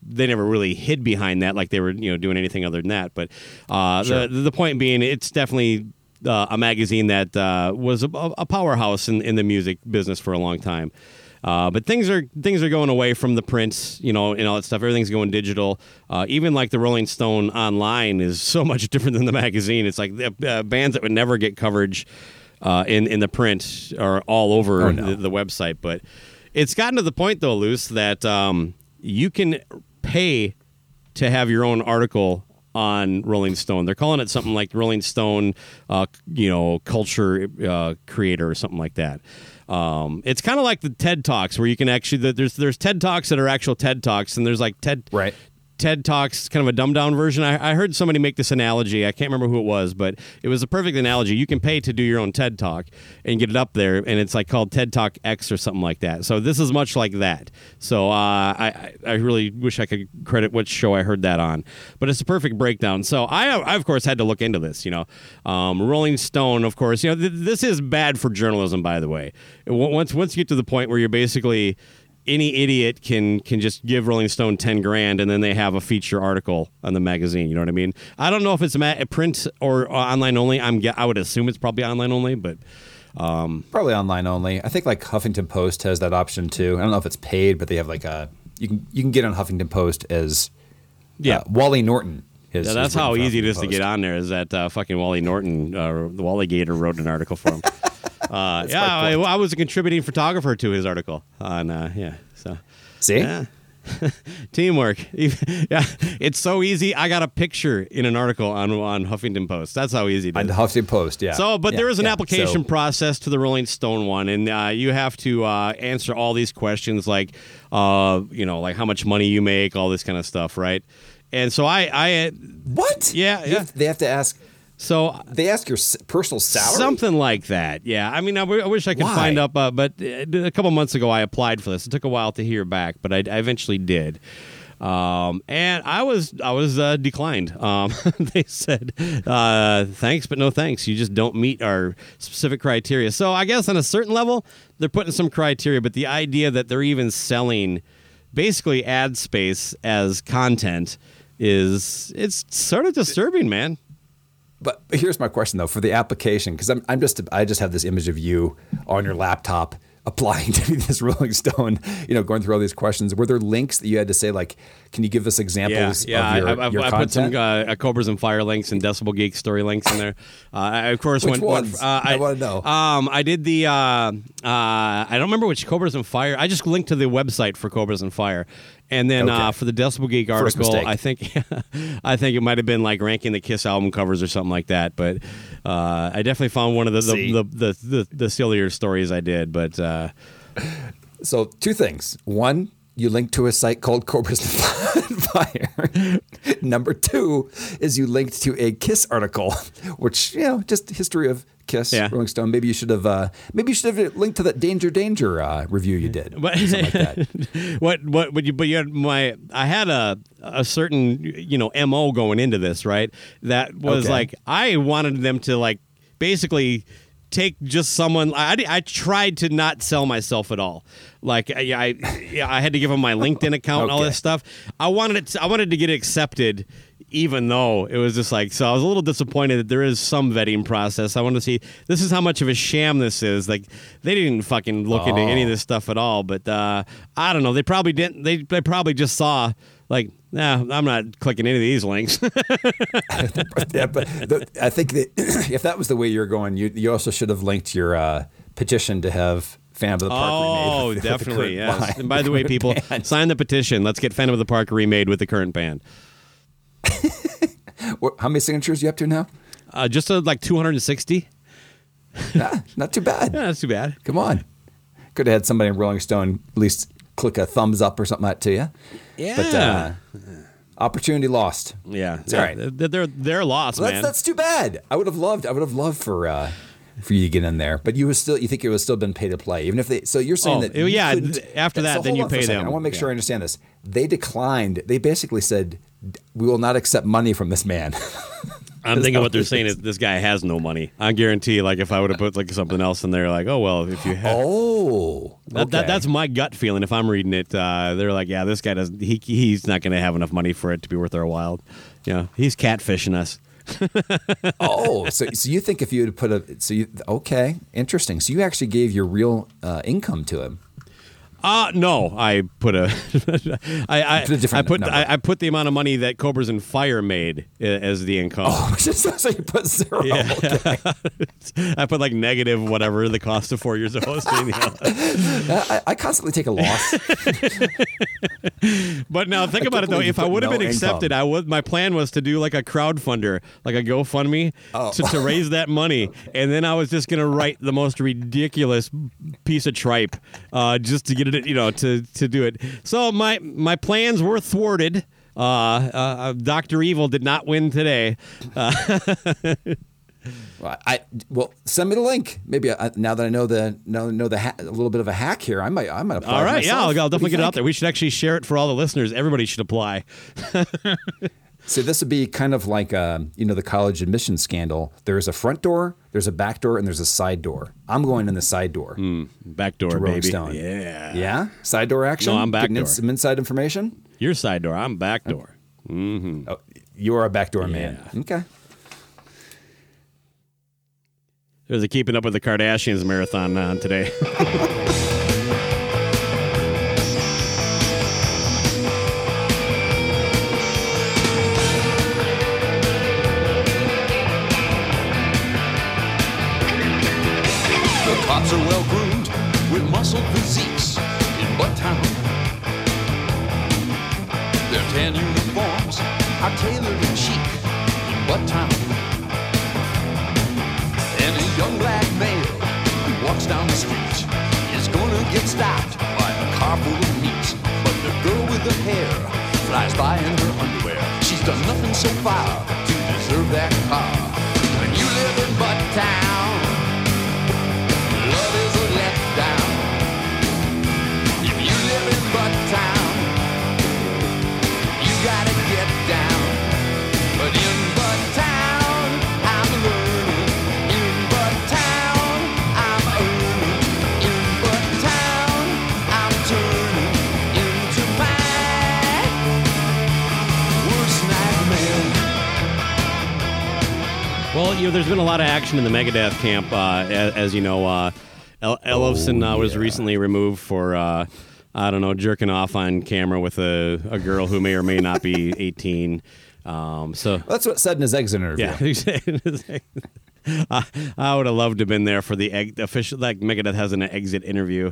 they never really hid behind that like they were you know doing anything other than that. But uh, Sure. the the point being, it's definitely uh, a magazine that uh, was a, a powerhouse in, in the music business for a long time. Uh, but things are things are going away from the prints, you know, and all that stuff. Everything's going digital. Uh, even like the Rolling Stone online is so much different than the magazine. It's like the, uh, bands that would never get coverage uh, in in the print are all over Oh, no. the, the website. But it's gotten to the point though, Luce, that um, you can pay to have your own article on Rolling Stone. They're calling it something like Rolling Stone, uh, you know, culture uh, creator or something like that. Um, it's kind of like the TED Talks where you can actually there's there's TED Talks that are actual TED Talks and there's like TED Right. TED Talks, kind of a dumbed down version. I, I heard somebody make this analogy. I can't remember who it was, but it was a perfect analogy. You can pay to do your own TED Talk and get it up there, and it's like called TED Talk X or something like that. So this is much like that. So uh, I, I really wish I could credit which show I heard that on, but it's a perfect breakdown. So I, I of course had to look into this. You know, um, Rolling Stone, of course. You know, th- this is bad for journalism, by the way. Once once you get to the point where you're basically any idiot can can just give Rolling Stone ten grand, and then they have a feature article on the magazine. You know what I mean? I don't know if it's ma- print or online only. I'm I would assume it's probably online only, but um, Probably online only. I think like Huffington Post has that option too. I don't know if it's paid, but they have like a you can you can get on Huffington Post as Yeah. uh, Wally Norton. His, yeah, that's how easy it is to get on there. Is that uh, fucking Wally Norton, uh, the Wally Gator, wrote an article for him. uh, yeah, I, I was a contributing photographer to his article on uh, yeah. So See? Yeah. Teamwork. yeah, it's so easy. I got a picture in an article on on Huffington Post. That's how easy it On is. the Huffington Post, yeah. So, but Yeah, there is an yeah. application So- process to the Rolling Stone one, and uh, you have to uh, answer all these questions, like, uh, you know, like how much money you make, all this kind of stuff, right? And so I, I, what? Yeah, yeah. they have to ask So they ask your personal salary. Something like that. Yeah. I mean, I, w- I wish I could Why? find up, uh, but uh, a couple months ago I applied for this. It took a while to hear back, but I, I eventually did. Um, and I was I was uh, declined. Um, they said uh, thanks, but no thanks. You just don't meet our specific criteria. So I guess on a certain level, they're putting some criteria, but the idea that they're even selling basically ad space as content is it's sort of disturbing, man. But here's my question though for the application because I'm, I'm just I just have this image of you on your laptop applying to this Rolling Stone, you know, going through all these questions. Were there links that you had to say like, can you give us examples yeah, of your, I, I, I put some uh, Cobras and Fire links and Decibel Geek story links in there. Uh, I, of course, Which went, went- ones? uh, I wanna know. Um, I did the. Uh, uh, I don't remember which Cobras and Fire. I just linked to the website for Cobras and Fire, and then uh, for the Decibel Geek article. I think I think it might have been like ranking the Kiss album covers or something like that. But uh, I definitely found one of the the, the, the, the the sillier stories I did. But uh, So two things. One, you link to a site called Cobras and Fire. Number two is you linked to a Kiss article, which you know just history of Kiss, Yeah. Rolling Stone. Maybe you should have. Uh, maybe you should have linked to that Danger Danger uh, review you did. Something like that. what what would you but you had my I had a a certain you know MO going into this, right? That was Okay. like I wanted them to like basically take just someone I, I tried to not sell myself at all. Like I I, yeah, I had to give them my LinkedIn account and all this stuff. I wanted it to, I wanted to get it accepted even though it was just like so I was a little disappointed that there is some vetting process. I wanted to see this is how much of a sham this is. Like they didn't fucking look into any of Oh. this stuff at all but uh, I don't know. They probably didn't they, they probably just saw like nah I'm not clicking any of these links yeah, but the, I think that if that was the way you're going, you you also should have linked your uh, petition to have Phantom of the Park remade. Oh, the- with the definitely. Yes. line. And by the way, people, sign the petition. Let's get Phantom of the Park remade with the current band. How many signatures you up to now? Uh, just uh, like 260. Ah, not too bad. Yeah, that's too bad. Come on. Could have had somebody in Rolling Stone at least click a thumbs up or something like to you. Yeah. But uh, opportunity lost. Yeah, It's all right. They're they're, they're lost, Well, man. that's, that's too bad. I would have loved. I would have loved for uh, for you to get in there, but you was still. You think it was still been pay to play, even if they. So you're saying Oh, that. yeah, after so that, then you on for a pay them. I want to make Yeah. sure I understand this. They declined. They basically said, "We will not accept money from this man." I'm thinking what they're saying is this guy has no money. I guarantee, like if I would have put like something else in there, like oh well, if you have, oh, that, that, that's my gut feeling. If I'm reading it, uh, they're like, yeah, this guy doesn't. He he's not going to have enough money for it to be worth our while. Yeah, he's catfishing us. oh, so so you think if you had put a so you okay, interesting. So you actually gave your real uh, income to him. Uh no, I put a, I I, Put different I put. I, I put the amount of money that Cobras and Fire made uh, as the income. Oh, so you put zero. Yeah. Okay. I put like negative whatever the cost of four years of hosting. I, I constantly take a loss. But now think about it though. If I would have no been accepted, income. I would. My plan was to do like a crowdfunder, like a GoFundMe, Oh. to, to raise that money, and then I was just gonna write the most ridiculous piece of tripe, uh, just to get it, you know, to to do it. So my my plans were thwarted. Uh, uh, Doctor Evil did not win today. Uh, Well, I well send me the link. Maybe I, now that I know the know know the ha- a little bit of a hack here, I might I might apply. all for yeah, I'll. I'll definitely get it out there. We should actually share it for all the listeners. Everybody should apply. So this would be kind of like um, you know the college admission scandal. There's a front door, there's a back door, and there's a side door. I'm going in the side door. Back door, to baby. Stone. Yeah. Yeah, side door action. No, I'm back Getting in door. some inside information. Your side door. I'm back door. Mm-hmm. Oh, you are a backdoor man. Okay. There's a Keeping Up with the Kardashians marathon on today. get stopped by a car full of meat. But the girl with the hair flies by in her underwear. She's done nothing so far to deserve that car. And you live in Butttown, love you know, there's been a lot of action in the Megadeth camp. Uh, as, as you know, uh, El- Ellefson uh, was recently removed for, uh, I don't know, jerking off on camera with a, a girl who may or may not be 18. Um, so That's what said in his exit interview. yeah, I, I would have loved to have been there for the eg- official. Like Megadeth has an exit interview.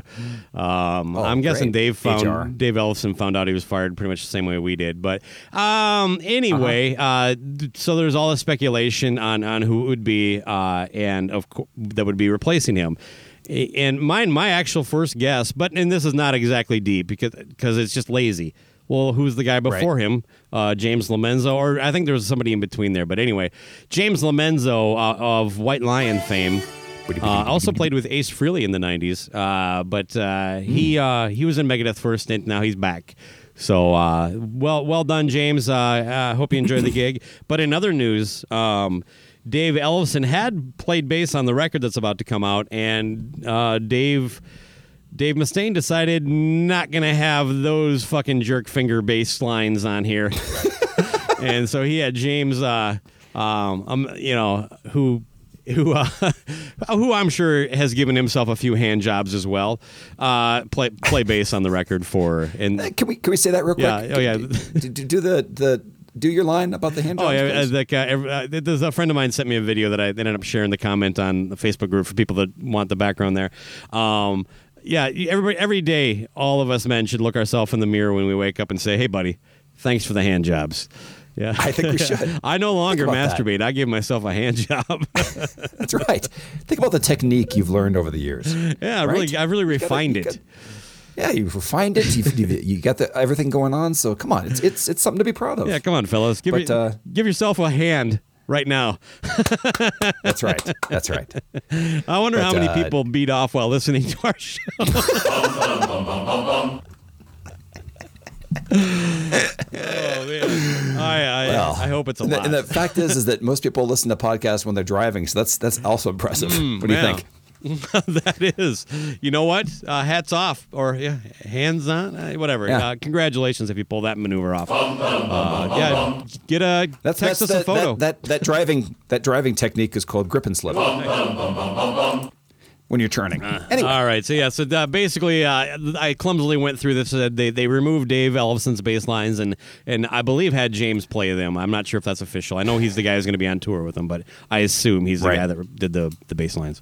Um, Oh, I'm guessing great. Dave found HR. Dave Ellefson found out he was fired pretty much the same way we did. But um, anyway, Uh-huh. uh so there's all the speculation on on who it would be, uh, and of course that would be replacing him. And mine, my actual first guess, but and this is not exactly deep because because it's just lazy. Well, who's the guy before him? Uh, James Lomenzo, or I think there was somebody in between there. But anyway, James Lomenzo uh, of White Lion fame. Uh, also played with Ace Frehley in the '90s, uh, but uh, he uh, he was in Megadeth for a stint. Now he's back. So uh, well well done, James. Uh, uh, hope you enjoy the gig. But in other news, um, Dave Ellefson had played bass on the record that's about to come out, and uh, Dave. Dave Mustaine decided not gonna have those fucking jerk finger bass lines on here, and so he had James, uh, um, um, you know, who. Who, uh, who I'm sure has given himself a few hand jobs as well. Uh, play play bass on the record for and Can we can we say that real quick? Yeah, oh, yeah. Do, do, do the the do your line about the hand jobs. Oh yeah, uh, like uh, every, uh, there's a friend of mine sent me a video that I ended up sharing the comment on the Facebook group for people that want the background there. Um, yeah, everybody every day, all of us men should look ourselves in the mirror when we wake up and say, "Hey, buddy, thanks for the hand jobs." Yeah, I think we should. I no longer about that. masturbate. I give myself a hand job. That's right. Think about the technique you've learned over the years. yeah, I right? really, I really You gotta- refined it. gotta- yeah, you refined it. You've, you've, you got the, everything going on. So come on, it's it's it's something to be proud of. Yeah, come on, fellas, give But, uh, give yourself a hand right now. That's right. That's right. I wonder But, how many uh, people beat off while listening to our show. oh man, I I, Well, I hope it's a and the, lot. and the fact is, is that most people listen to podcasts when they're driving. So that's that's also impressive. Mm, what do you think? that is, you know what? Uh, hats off, or yeah, hands on, uh, whatever. Yeah. Uh, congratulations if you pull that maneuver off. Uh, yeah, get a That's text that's us a that, photo. That, that that driving that driving technique is called grip and slip. when you're turning. Anyway, All right. So yeah. So uh, basically, uh, I clumsily went through this. Uh, they they removed Dave Ellefson's bass lines and and I believe had James play them. I'm not sure if that's official. I know he's the guy who's going to be on tour with them, but I assume he's the Right. guy that did the the bass lines.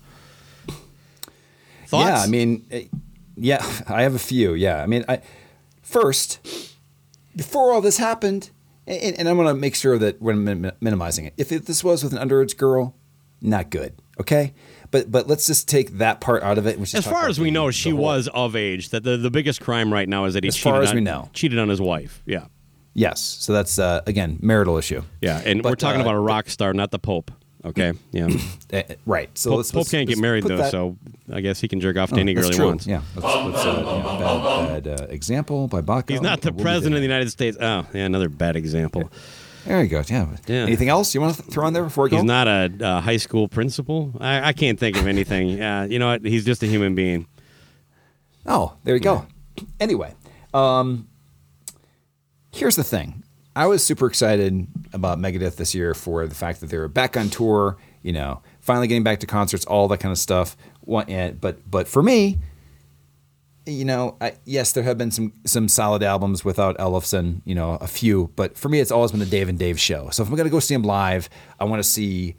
Thoughts? Yeah, I mean, eh, yeah, I have a few. Yeah, I mean, I first before all this happened, and, and I'm going to make sure that we're min- minimizing it. If it, this was with an underage girl, not good. Okay, but but let's just take that part out of it. and As far as we the- know, she whole- was of age. That the, the biggest crime right now is that he As cheated far as on, we know. cheated on his wife. Yeah. Yes, so that's uh, again marital issue. Yeah, and we're talking uh, about a rock star, not the Pope. Okay, yeah. Eh, eh, right. So Pope, let's, Pope let's- can't get let's married though, that- so I guess he can jerk off to Oh, any girl he wants. Yeah, let's, let's, uh, yeah, bad, bad uh, example by Baca. He's not the We'll president of the United States. Oh, yeah, another bad example. There you go. Yeah. Yeah. Anything else you want to throw in there before we go? He's not a, uh high school principal. I, I can't think of anything. Uh, you know what? He's just a human being. Oh, there you go. Anyway, um, here's the thing. I was super excited about Megadeth this year for the fact that they were back on tour. You know, finally getting back to concerts, all that kind of stuff. But but for me, you know, I, yes, there have been some some solid albums without Ellefson. You know, a few. But for me, it's always been the Dave and Dave show. So if I'm gonna go see him live, I want to see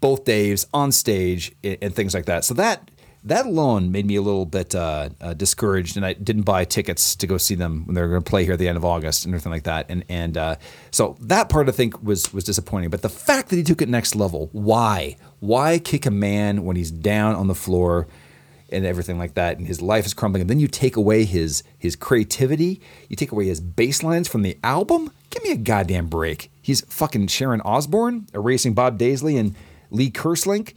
both Daves on stage and, and things like that. So that that alone made me a little bit uh, uh, discouraged, and I didn't buy tickets to go see them when they were going to play here at the end of August and everything like that. And and uh, so that part I think was was disappointing. But the fact that he took it next level, why why kick a man when he's down on the floor? and everything like that, and his life is crumbling, and then you take away his his creativity, you take away his bass lines from the album. Give me a goddamn break. He's fucking Sharon Osbourne erasing Bob Daisley and Lee Kerslink.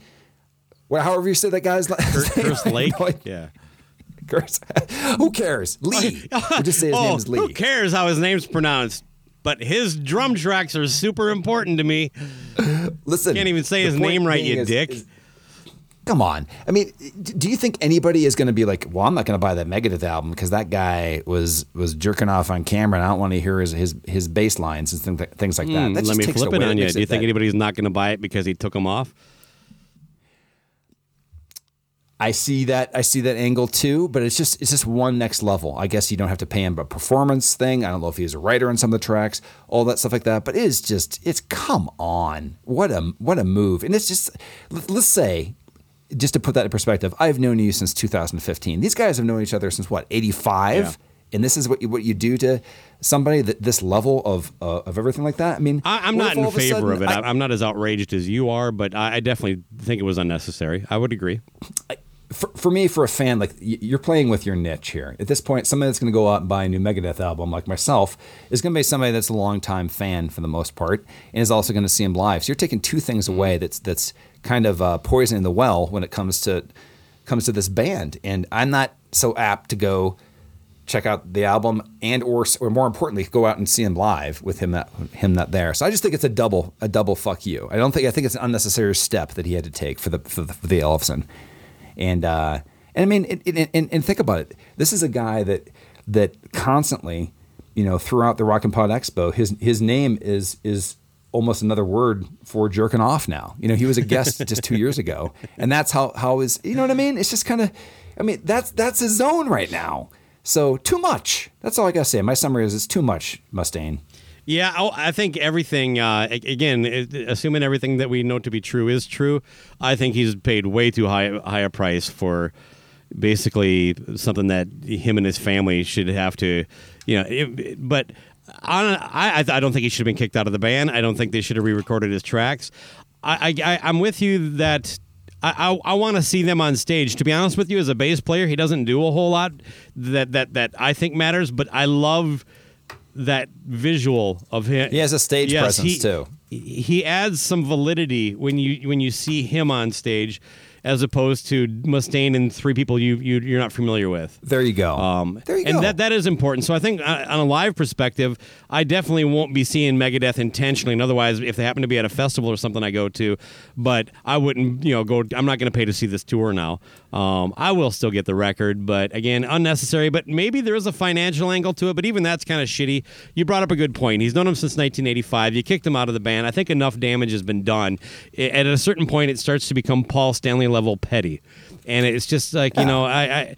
Well, however you say that guy's last Kurt, name. Curse Lake. No, I- yeah. Kurs- Who cares? Lee. We'll just say his oh, name is Lee. Who cares how his name's pronounced? But his drum tracks are super important to me. Listen, Can't even say his name right, you is- dick. is- Come on. I mean, do you think anybody is going to be like, "Well, I'm not going to buy that Megadeth album because that guy was was jerking off on camera, and I don't want to hear his his, his bass lines and things, things like that." Hmm, that let me flip it on you. Do you think that- anybody's not going to buy it because he took them off? I see that. I see that angle too, but it's just it's just one next level. I guess you don't have to pay him a performance thing. I don't know if he's a writer on some of the tracks, all that stuff like that. But it is just it's come on, what a what a move! And it's just let- let's say. Just to put that in perspective, I've known you since 2015. These guys have known each other since what 85, Yeah. and this is what you, what you do to somebody that this level of uh, of everything like that. I mean, I, I'm not in a favor sudden of it. I- I, I'm not as outraged as you are, but I, I definitely think it was unnecessary. I would agree. For, for me, for a fan, like you're playing with your niche here. At this point, somebody that's going to go out and buy a new Megadeth album, like myself, is going to be somebody that's a longtime fan for the most part, and is also going to see him live. So you're taking two things away. That's that's kind of uh, poisoning the well when it comes to comes to this band. And I'm not so apt to go check out the album and or or more importantly, go out and see him live with him that him not there. So I just think it's a double a double fuck you. I don't think I think it's an unnecessary step that he had to take for the for the, for the Ellefson. And uh, and I mean, it, it, and, and think about it. This is a guy that that constantly, you know, throughout the Rock and Pod Expo, his his name is is almost another word for jerking off now. You know, he was a guest just two years ago, and that's how how his. You know what I mean? It's just kind of, I mean, that's that's his zone right now. So too much. That's all I gotta say. My summary is it's too much, Mustaine. Yeah, I I think everything. Uh, again, assuming everything that we know to be true is true, I think he's paid way too high high a price for basically something that him and his family should have to, you know. It, but I, I I don't think he should have been kicked out of the band. I don't think they should have re-recorded his tracks. I I- I'm with you that. I, I, I want to see them on stage. To be honest with you, as a bass player, he doesn't do a whole lot that that that I think matters. But I love that visual of him. He has a stage Yes, presence he- too. He adds some validity when you when you see him on stage, as opposed to Mustaine and three people you, you you're not familiar with. There you go. Um, there you and go. that that is important. So I think uh, on a live perspective, I definitely won't be seeing Megadeth intentionally. And otherwise, if they happen to be at a festival or something, I go to. But I wouldn't, you know, go. I'm not going to pay to see this tour now. Um, I will still get the record, but again, unnecessary. But maybe there is a financial angle to it. But even that's kind of shitty. You brought up a good point. He's known him since 1985. You kicked him out of the band. I think enough damage has been done. At a certain point, it starts to become Paul Stanley level petty, and it's just like you know, I. I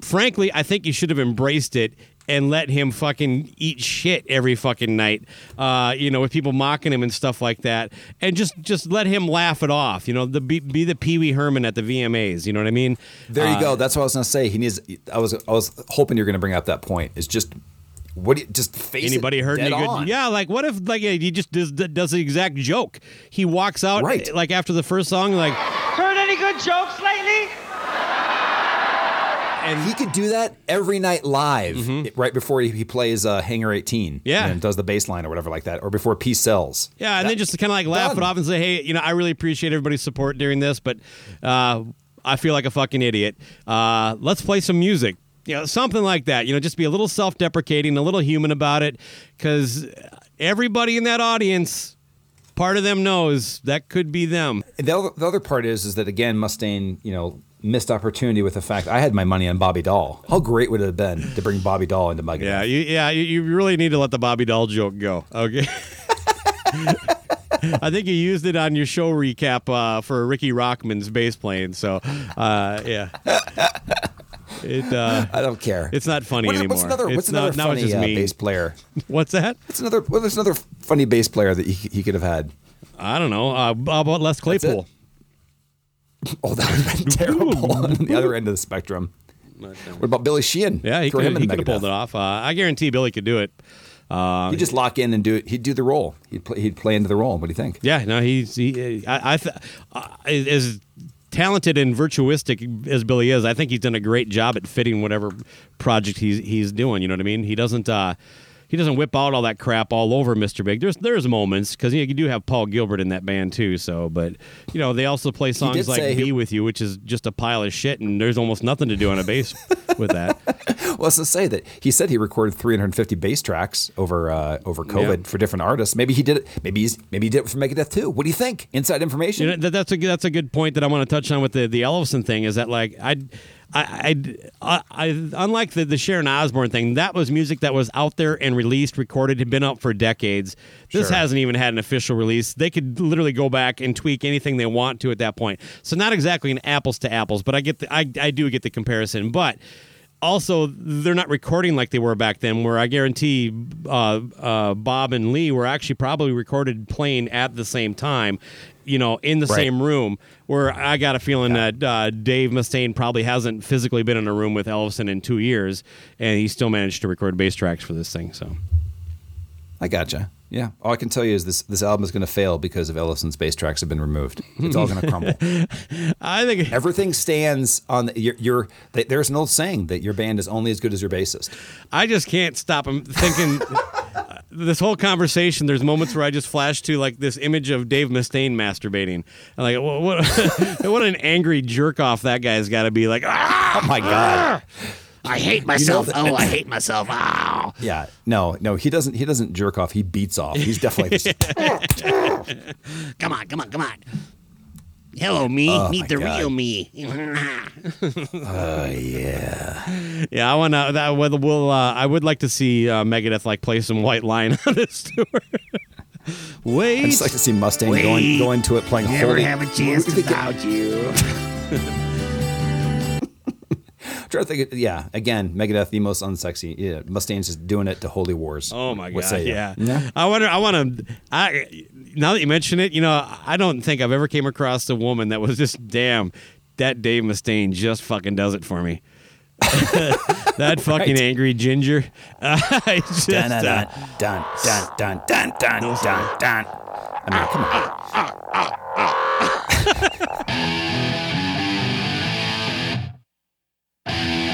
frankly, I think you should have embraced it and let him fucking eat shit every fucking night. Uh, you know, with people mocking him and stuff like that, and just just let him laugh it off. You know, the be, be the Pee Wee Herman at the VMAs. You know what I mean? There you Uh, go. That's what I was gonna say. He needs. I was. I was hoping you're gonna bring up that point. Is just what? Do you, just face it Anybody heard dead any good? on. Yeah, like what if like he just does, does the exact joke? He walks out Right. like after the first song, like Heard any good jokes lately? And he could do that every night live, right before he, he plays uh, Hangar 18. Mm-hmm. Yeah. and does the bass line or whatever like that, or before Peace Sells. Yeah, and then just to kind of like laugh done. it off and say, "Hey, you know, I really appreciate everybody's support during this, but uh, I feel like a fucking idiot. Uh, let's play some music." You know, something like that. You know, just be a little self-deprecating, a little human about it, because everybody in that audience, part of them knows that could be them. The other, the other part is, is that again, Mustaine, you know, missed opportunity with the fact I had my money on Bobby Doll. How great would it have been to bring Bobby Doll into Megadeth? Yeah, you, yeah, you, really need to let the Bobby Doll joke go. Okay. I think you used it on your show recap uh, for Ricky Rockman's bass playing. So, uh, yeah. It. Uh, I don't care. It's not funny What- anymore. What's another? It's What's not- another now it's funny uh, bass player? What's that? What's another? Well, there's another funny bass player that he, he could have had. I don't know. Uh, how about Les Claypool? Oh, that would have been terrible on the other end of the spectrum. What about Billy Sheehan? Yeah, he Throw could him in he the could have pulled it off. Uh, I guarantee Billy could do it. Uh, He'd just lock in and do it. He'd do the role. He'd play, he'd play into the role. What do you think? Yeah, no, he's he. I, I th- uh, as talented and virtuistic as Billy is, I think he's done a great job at fitting whatever project he's he's doing. You know what I mean? He doesn't. Uh, he doesn't whip out all that crap all over Mr. Big. There's there's moments because you, know, you do have Paul Gilbert in that band too. So, but you know they also play songs like say he- "Be with You," which is just a pile of shit, and there's almost nothing to do on a bass with that. Well, let's say that he said he recorded 350 bass tracks over uh, over COVID Yeah. for different artists. Maybe he did it. Maybe he's maybe he did it for Megadeth too. What do you think? Inside information. You know, that, that's a that's a good point that I want to touch on with the the Ellefson thing. Is that like I. I, I, I, unlike the, the Sharon Osbourne thing, that was music that was out there and released, recorded, had been out for decades. This Sure. hasn't even had an official release. They could literally go back and tweak anything they want to at that point. So not exactly an apples to apples, but I get the, I, I do get the comparison. But also, they're not recording like they were back then, where I guarantee uh, uh, Bob and Lee were actually probably recorded playing at the same time, you know, in the Right. same room. Where I got a feeling that uh, Dave Mustaine probably hasn't physically been in a room with Ellefson in two years, and he still managed to record bass tracks for this thing. So, I gotcha. Yeah. All I can tell you is this this album is going to fail because of Ellefson's bass tracks have been removed. It's all going to crumble. I think everything stands on the, your, your th- There's an old saying that your band is only as good as your bassist. I just can't stop. I'm thinking this whole conversation. There's moments where I just flash to like this image of Dave Mustaine masturbating. I'm like, what? What, what an angry jerk off that guy's got to be. Like, ah, Oh my god. I hate myself. oh, I hate myself. Ow. Yeah. No. No. He doesn't. He doesn't jerk off. He beats off. He's definitely. Just, come on, come on, come on. Hello, me. Oh, Meet the God. real me. Oh yeah. yeah. I want to. That will. will uh, I would like to see uh, Megadeth like play some White Lion on this tour. Wait. I just like to see Mustang going Wait. go into it playing Never holy. have a chance without you. trying to think. Yeah, again, Megadeth, the most unsexy. Yeah, Mustaine's just doing it to Holy Wars. Oh my god! Yeah. yeah. I wonder. I want to. I now that you mention it, you know, I don't think I've ever came across a woman that was just damn. That Dave Mustaine just fucking does it for me. that fucking right. angry ginger. Uh, dun, dun, dun, dun, dun, dun, dun, dun, dun, dun. I mean, come on you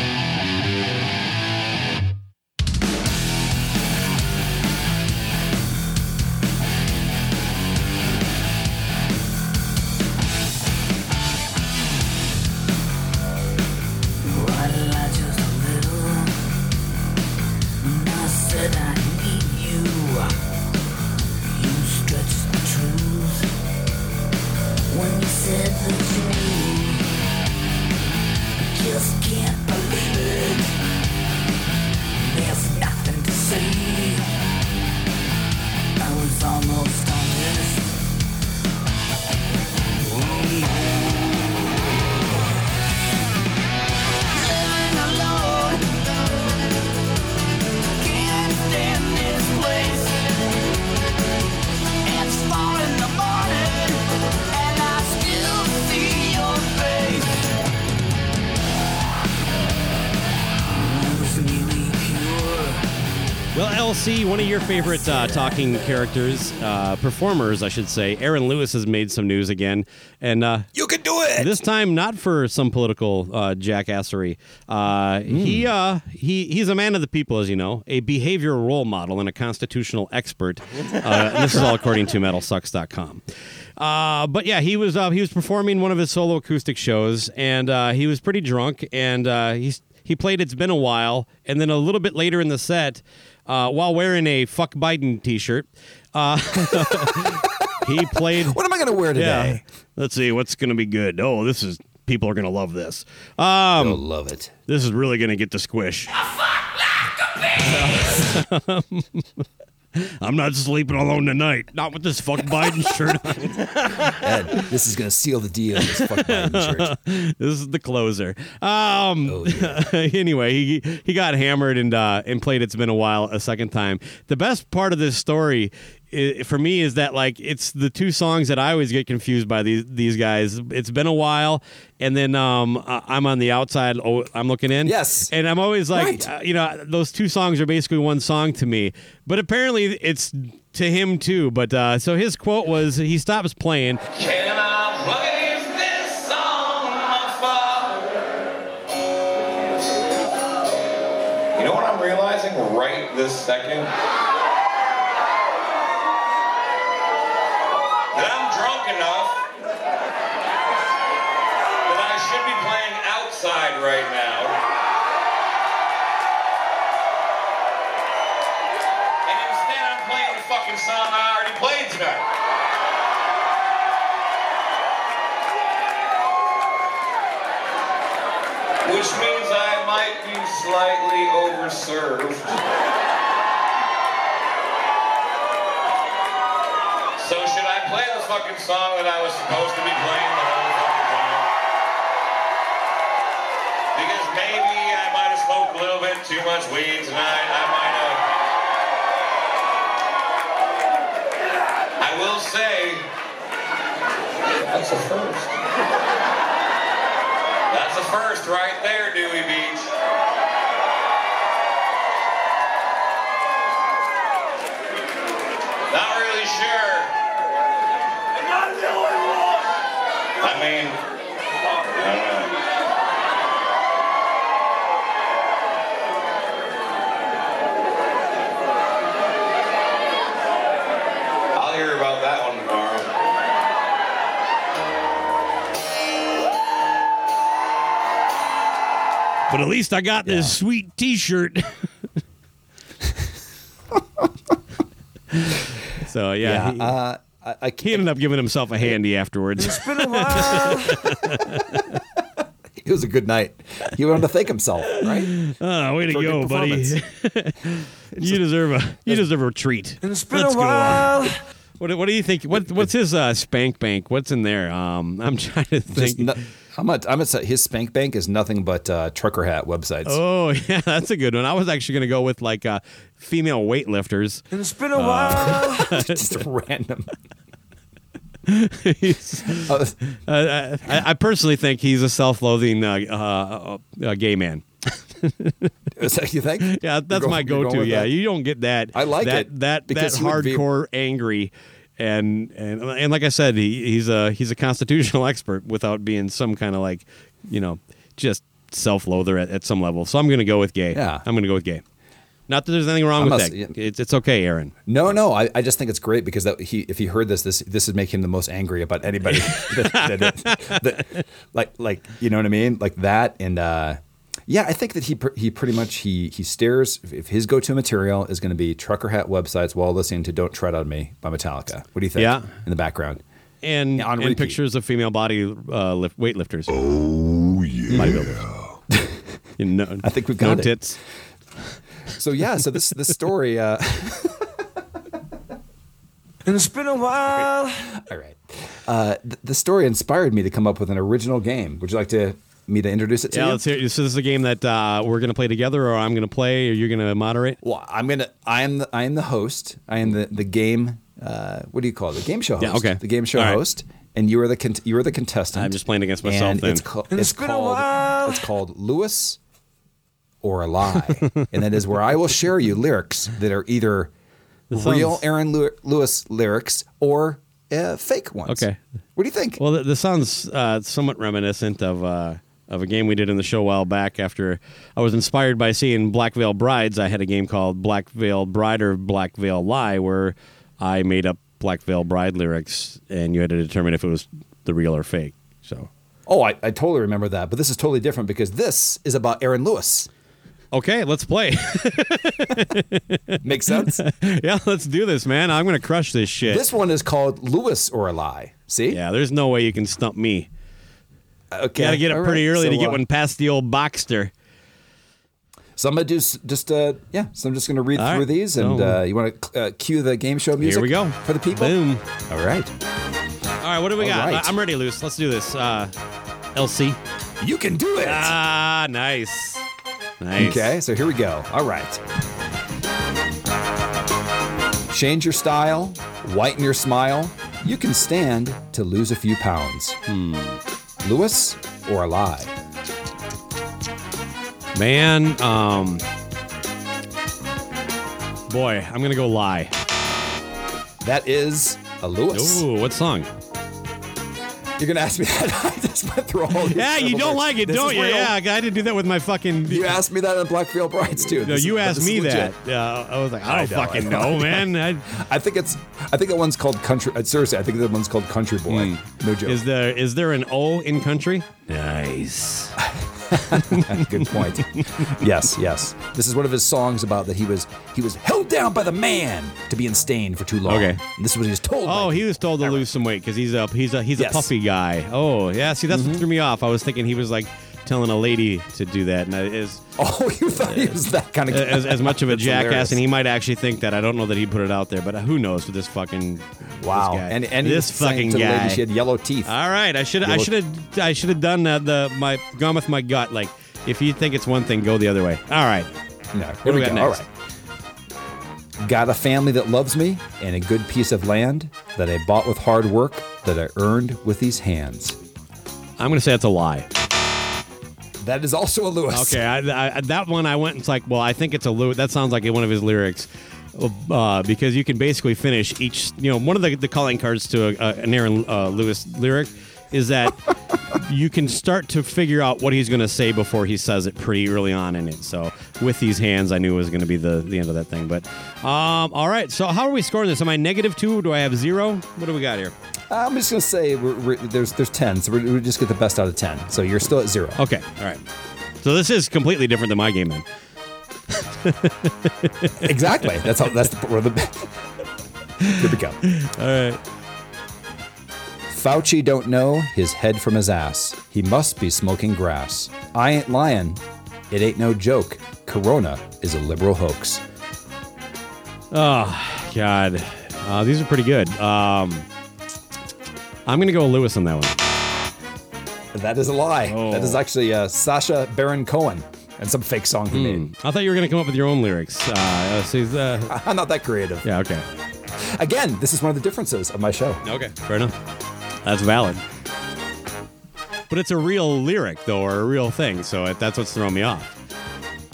pure. Well, LC, one of your favorite uh, talking characters, uh, performers, I should say, Aaron Lewis has made some news again, and uh, you can do it. This time, not for some political uh, jackassery. Uh, He uh, he he's a man of the people, as you know, a behavioral role model and a constitutional expert. Uh, this is all according to MetalSucks.com. Uh, but yeah, he was uh, he was performing one of his solo acoustic shows, and uh, he was pretty drunk, and uh, he's he played "It's Been a While," and then a little bit later in the set, uh, while wearing a "Fuck Biden" T-shirt, uh, he played. What am I going to wear today? Yeah. Let's see what's going to be good. Oh, this is people are going to love this. Um, They'll love it. This is really going to get the squish. I'm not sleeping alone tonight. Not with this fuck Biden shirt on. Ed, this is going to seal the deal. This fuck Biden shirt. this is the closer. Um, Oh, anyway, he he got hammered and uh, and played. It's been a while a second time. The best part of this story. I for me, is that like it's the two songs that I always get confused by these these guys. It's been a while, and then um, I- I'm on the outside. Oh, I'm looking in. Yes. and I'm always like, Right. uh, you know, those two songs are basically one song to me. But apparently, it's to him too. But uh, so his quote was, he stops playing. Can I wave this on my father? You know what I'm realizing right this second. Enough that I should be playing outside right now. And instead I'm playing the fucking song I already played tonight. Which means I might be slightly overserved. So should I play the fucking song that I was supposed to be playing the whole fucking time? Because maybe I might have smoked a little bit too much weed tonight. I might have. I will say, that's a first. That's a first right there, Dewey Beach. Not really sure. One tomorrow. But at least I got this sweet T-shirt. so yeah, Yeah, he, uh, I, I he ended up giving himself a handy afterwards. It's been a while. it was a good night. He wanted to thank himself, right? Oh, way to For go, buddy! you deserve a you deserve a treat. It's been Let's a while. What, what do you think? What what's his uh, spank bank? What's in there? Um, I'm trying to think. Just no, I'm gonna, I'm gonna say his spank bank is nothing but uh, trucker hat websites. Oh yeah, that's a good one. I was actually going to go with like uh, female weightlifters. It's been a while. just random. Uh, I, I personally think he's a self-loathing uh, uh, uh, gay man. Is that you think? Yeah, that's going- my go-to. Yeah, that? you don't get that. I like that, it That that would be- hardcore angry, and and and like I said, he, he's a he's a constitutional expert without being some kind of like, you know, just self-loather at, at some level. So I'm going to go with gay. Yeah. I'm going to go with gay. Not that there's anything wrong I with must- that. yeah. It's it's okay, Aaron. No, no. I, I just think it's great because that he if he heard this, this this would make him the most angry about anybody. that, that- that- like like you know what I mean? Like that and uh, yeah, I think that he he pretty much he he stares if his go to material is going to be trucker hat websites while listening to "Don't Tread on Me" by Metallica. What do you think? Yeah. in the background. And Yeah, on and pictures of female body uh, lift, weightlifters. Oh yeah, bodybuilders. You know, I think we've no got it. tits. So yeah, so this this story. Uh, It's been a while. all right, uh, th- the story inspired me to come up with an original game. Would you like to me to introduce it to Yeah, you? let's hear. So this is a game that uh, we're gonna play together, or I'm gonna play, or you're gonna moderate. Well, I'm gonna. I am the. I am the host. I am the the game. Uh, what do you call it? The game show host. Yeah, okay. The game show right. host, and you are the con- you are the contestant. I'm just playing against myself And then. it's, ca- It's it's been a called. while. It's called Lewis or a lie, and that is where I will share you lyrics that are either This real sounds- Aaron Lewis lyrics or uh, fake ones. Okay. What do you think? Well, th- this sounds uh, somewhat reminiscent of uh, of a game we did in the show a while back. After I was inspired by seeing Black Veil Brides, I had a game called Black Veil Bride or Black Veil Lie, where I made up Black Veil Bride lyrics, and you had to determine if it was the real or fake. So, Oh, I, I totally remember that, but this is totally different because this is about Aaron Lewis. Okay, let's play. Makes sense. yeah, let's do this, man. I'm gonna crush this shit. this one is called Lewis or a lie. See? yeah, there's no way you can stump me. Okay. Got to get up all pretty right. early to get uh, one past the old Boxster. So I'm gonna do just uh yeah. So I'm just gonna read All through right. these, and So- uh, you want to uh, cue the game show music? Here we go. for the people. Boom. All right, All right, what do we All got? right. I'm ready, Loose. Let's do this. Uh, LC. you can do it. Ah, nice. Nice. Okay, so here we go. All right. Change your style, whiten your smile. You can stand to lose a few pounds. Hmm. Lewis or a lie? Man, um, boy, I'm gonna go lie. That is a Lewis. Ooh, what song? You're gonna ask me that? I just went through all. Yeah, you don't like it, This don't you? real. Yeah, I had to do that with my fucking. You asked me that on Black Veil Brides too. No, This you asked me that. Yeah, I was like, I I don't know, I fucking know. know, man. I, I think it's. I think that one's called country. uh, Seriously, I think that one's called Country Boy. No joke. Is there is there an O in country? Nice. Good point. yes, yes. This is one of his songs about that he was he was held down by the man to be in Staind for too long. Okay. And this is what he was told. Oh, by he was told to lose some weight because he's a he's a he's Yes. a puffy guy. Oh, yeah. See, that's what mm-hmm. threw me off. I was thinking he was like telling a lady to do that, and is Oh, you thought he was that kind of guy. as, as much of a That's jackass, hilarious. and he might actually think that. I don't know that he put it out there, but who knows with this fucking Wow. This guy. And and this fucking to the guy. lady she had yellow teeth. All right, I should I Yellow- should have I should have done uh, the my gone with my gut. Like if you think it's one thing, go the other way. All right, No, here do we we go. got All next? right. Got a family that loves me and a good piece of land that I bought with hard work that I earned with these hands. I'm gonna say it's a lie. That is also a Lewis. Okay, I, I, that one I went. It's like, well, I think it's a Lewis. That sounds like one of his lyrics, uh, because you can basically finish each. You know, one of the, the calling cards to a, a, an Aaron uh, Lewis lyric is that you can start to figure out what he's going to say before he says it pretty early on in it. So with these hands, I knew it was going to be the the end of that thing. But um, all right, so how are we scoring this? Am I negative two? Do I have zero? What do we got here? I'm just gonna say we're, we're, there's there's ten, so we're, just get the best out of ten. So you're still at zero. Okay, all right. So this is completely different than my game then. exactly. That's how. That's the. We're the here we go. All right. Fauci don't know his head from his ass. He must be smoking grass. I ain't lying. It ain't no joke. Corona is a liberal hoax. Oh God, uh, these are pretty good. Um, I'm gonna go Lewis on that one. That is a lie. Oh. That is actually uh, Sacha Baron Cohen and some fake song he made. I thought you were gonna come up with your own lyrics. Uh, uh, so, uh, I'm not that creative. yeah, okay, Again, this is one of the differences of my show. okay, fair enough. That's valid. But it's a real lyric though, or a real thing. So it, that's what's throwing me off.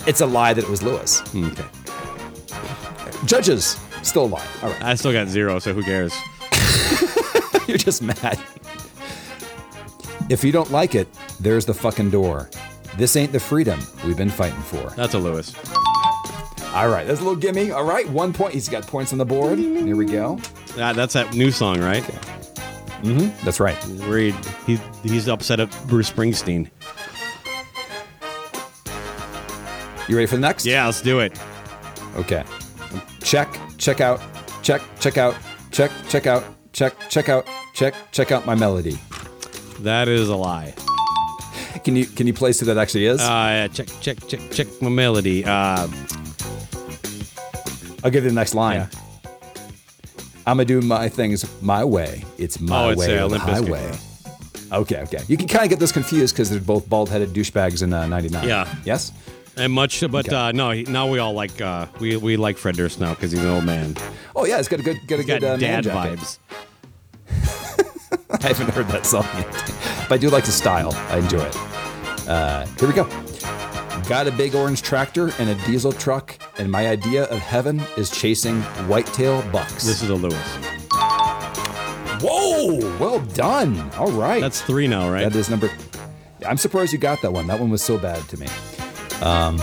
It's a lie that it was Lewis. Okay, Judges, still a lie. All right. I still got zero, so who cares? You're just mad. If you don't like it, there's the fucking door. This ain't the freedom we've been fighting for. That's a Lewis. All right, that's a little gimme. All right, one point. He's got points on the board. Here we go. Uh, that's that new song, right? Mm-hmm. That's right. Where he, he he's upset at Bruce Springsteen. You ready for the next? Yeah, let's do it. Okay. Check, check out, check, check out, check, check out, check, check out, check, check out my melody. That is a lie. Can you can you place who that actually is? Uh, yeah, check, check, check, check my melody. Uh, I'll give you the next line. Yeah. I'ma do my things my way. It's my Oh, it's, way uh, the highway. Okay, okay. You can kind of get this confused because they're both bald-headed douchebags in uh, '99. Yeah. Yes. and much, but Okay. uh, no, he, now we all like uh, we we like Fred Durst now because he's an old man. Oh yeah, he's got a good, got a He's got good uh, man dad jacket. vibes. I haven't heard that song yet, but I do like the style. I enjoy it. Uh, here we go. Got a big orange tractor and a diesel truck, and my idea of heaven is chasing whitetail bucks. This is a Lewis. Whoa! Well done. All right. That's three now, right? That is number. I'm surprised you got that one. That one was so bad to me. Um,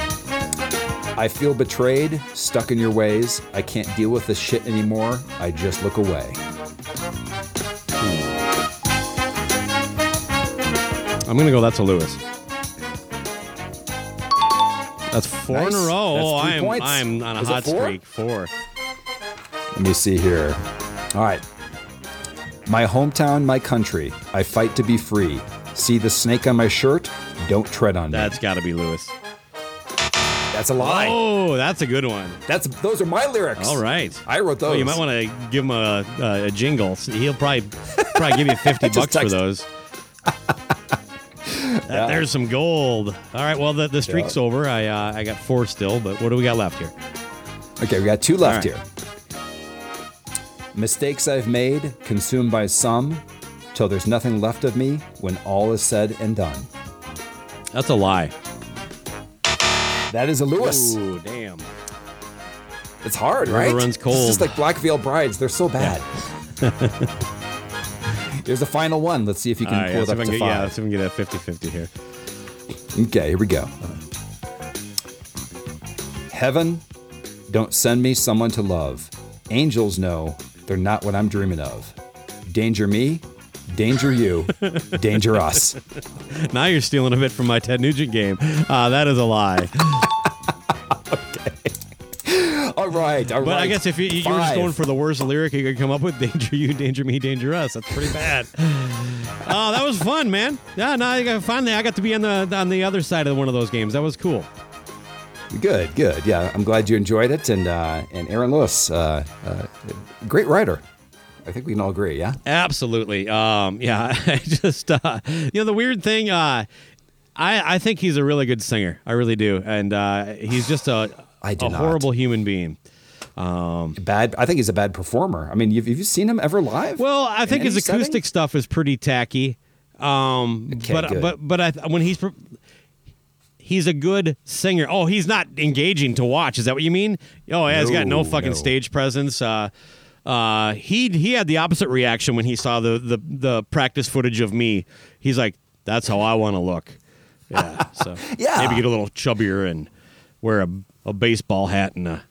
I feel betrayed, stuck in your ways. I can't deal with this shit anymore. I just look away. I'm gonna go. That's a Lewis. That's four in a row. That's oh, three I'm points. I'm on a Is it hot four? streak. Four. Let me see here. All right. My hometown, my country. I fight to be free. See the snake on my shirt? Don't tread on That's got to be Lewis. That's a lie. Oh, that's a good one. That's those are my lyrics. All right. I wrote those. you might want to give him a, a, a jingle. He'll probably probably give you fifty bucks for text- those. That- There's some gold. All right. Well, the, the streak's Yeah. over. I uh, I got four still, but what do we got left here? Okay, we got two left right. here. Mistakes I've made, consumed by some, till there's nothing left of me when all is said and done. That's a lie. That is a Lewis. Ooh, damn. It's hard, River right? runs cold. It's just like Black Veil Brides. They're so bad. There's the final one. Let's see if you can All right, pull it up to get, yeah, let's see if we can get a 50 50 here. Okay, here we go. Heaven, don't send me someone to love. Angels know they're not what I'm dreaming of. Danger me, danger you, danger us. Now you're stealing a bit from my Ted Nugent game. Uh, that is a lie. All right, all right. But I guess if you, you were just Five. going for the worst lyric you could come up with, danger you, danger me, danger us. That's pretty bad. Oh, that was fun, man. Yeah, no, I got, finally I got to be on the on the other side of one of those games. That was cool. Good, good. Yeah, I'm glad you enjoyed it. And uh, and Aaron Lewis, uh, uh, great writer. I think we can all agree. Yeah. Absolutely. Um, yeah, I just uh, you know the weird thing. Uh, I I think he's a really good singer. I really do, and uh, he's just a I do a not. horrible human being. Um, Bad. I think he's a bad performer. I mean, you've, have you seen him ever live? well, I think his acoustic setting? stuff is pretty tacky. Um, Okay, but good. but but I, when he's he's a good singer. Oh, he's not engaging to watch. Is that what you mean? Oh, yeah, he's got no No, fucking no. stage presence. Uh, uh, he he had the opposite reaction when he saw the the the practice footage of me. He's like, "That's how I want to look." Yeah. So Yeah. maybe get a little chubbier and wear a a baseball hat and a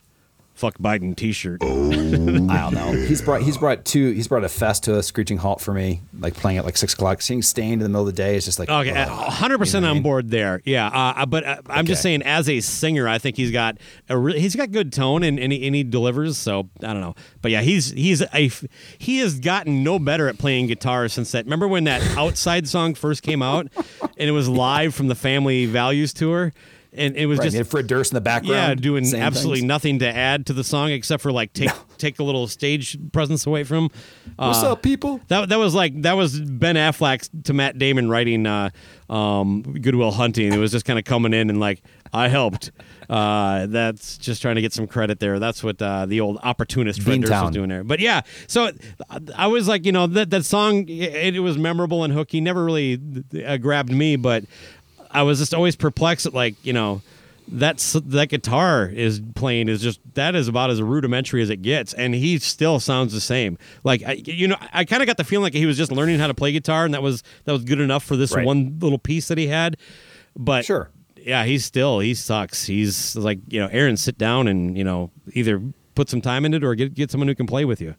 fuck Biden T-shirt. I don't know. He's brought he's brought two. He's brought a fest to a screeching halt for me. Like playing at like six o'clock, seeing Staind in the middle of the day is just like Okay, hundred percent on board there. Yeah, uh, but uh, I'm just saying, as a singer, I think he's got a re- he's got good tone and, and, he, and he delivers. So I don't know, but yeah, he's he's a he has gotten no better at playing guitar since that. Remember when that Outside song first came out, and it was live from the Family Values tour, and it was Right, just Fred Durst in the background. yeah, doing absolutely things. nothing to add to the song except for like take take a little stage presence away from. What's uh, up, people? That that was like that was Ben Affleck to Matt Damon writing uh, um, Good Will Hunting. It was just kind of coming in and like I helped. Uh, that's just trying to get some credit there. That's what uh, the old opportunist Fred Durst was doing there. But yeah, so uh, I was like, you know, that that song it, it was memorable and hooky. Never really uh, grabbed me, but I was just always perplexed at like you know that's that guitar is playing is just that is about as rudimentary as it gets and he still sounds the same like I, you know i kind of got the feeling like he was just learning how to play guitar and that was that was good enough for this Right. one little piece that he had but Sure. yeah he's still he sucks he's like you know aaron sit down and you know either put some time in it or get get someone who can play with you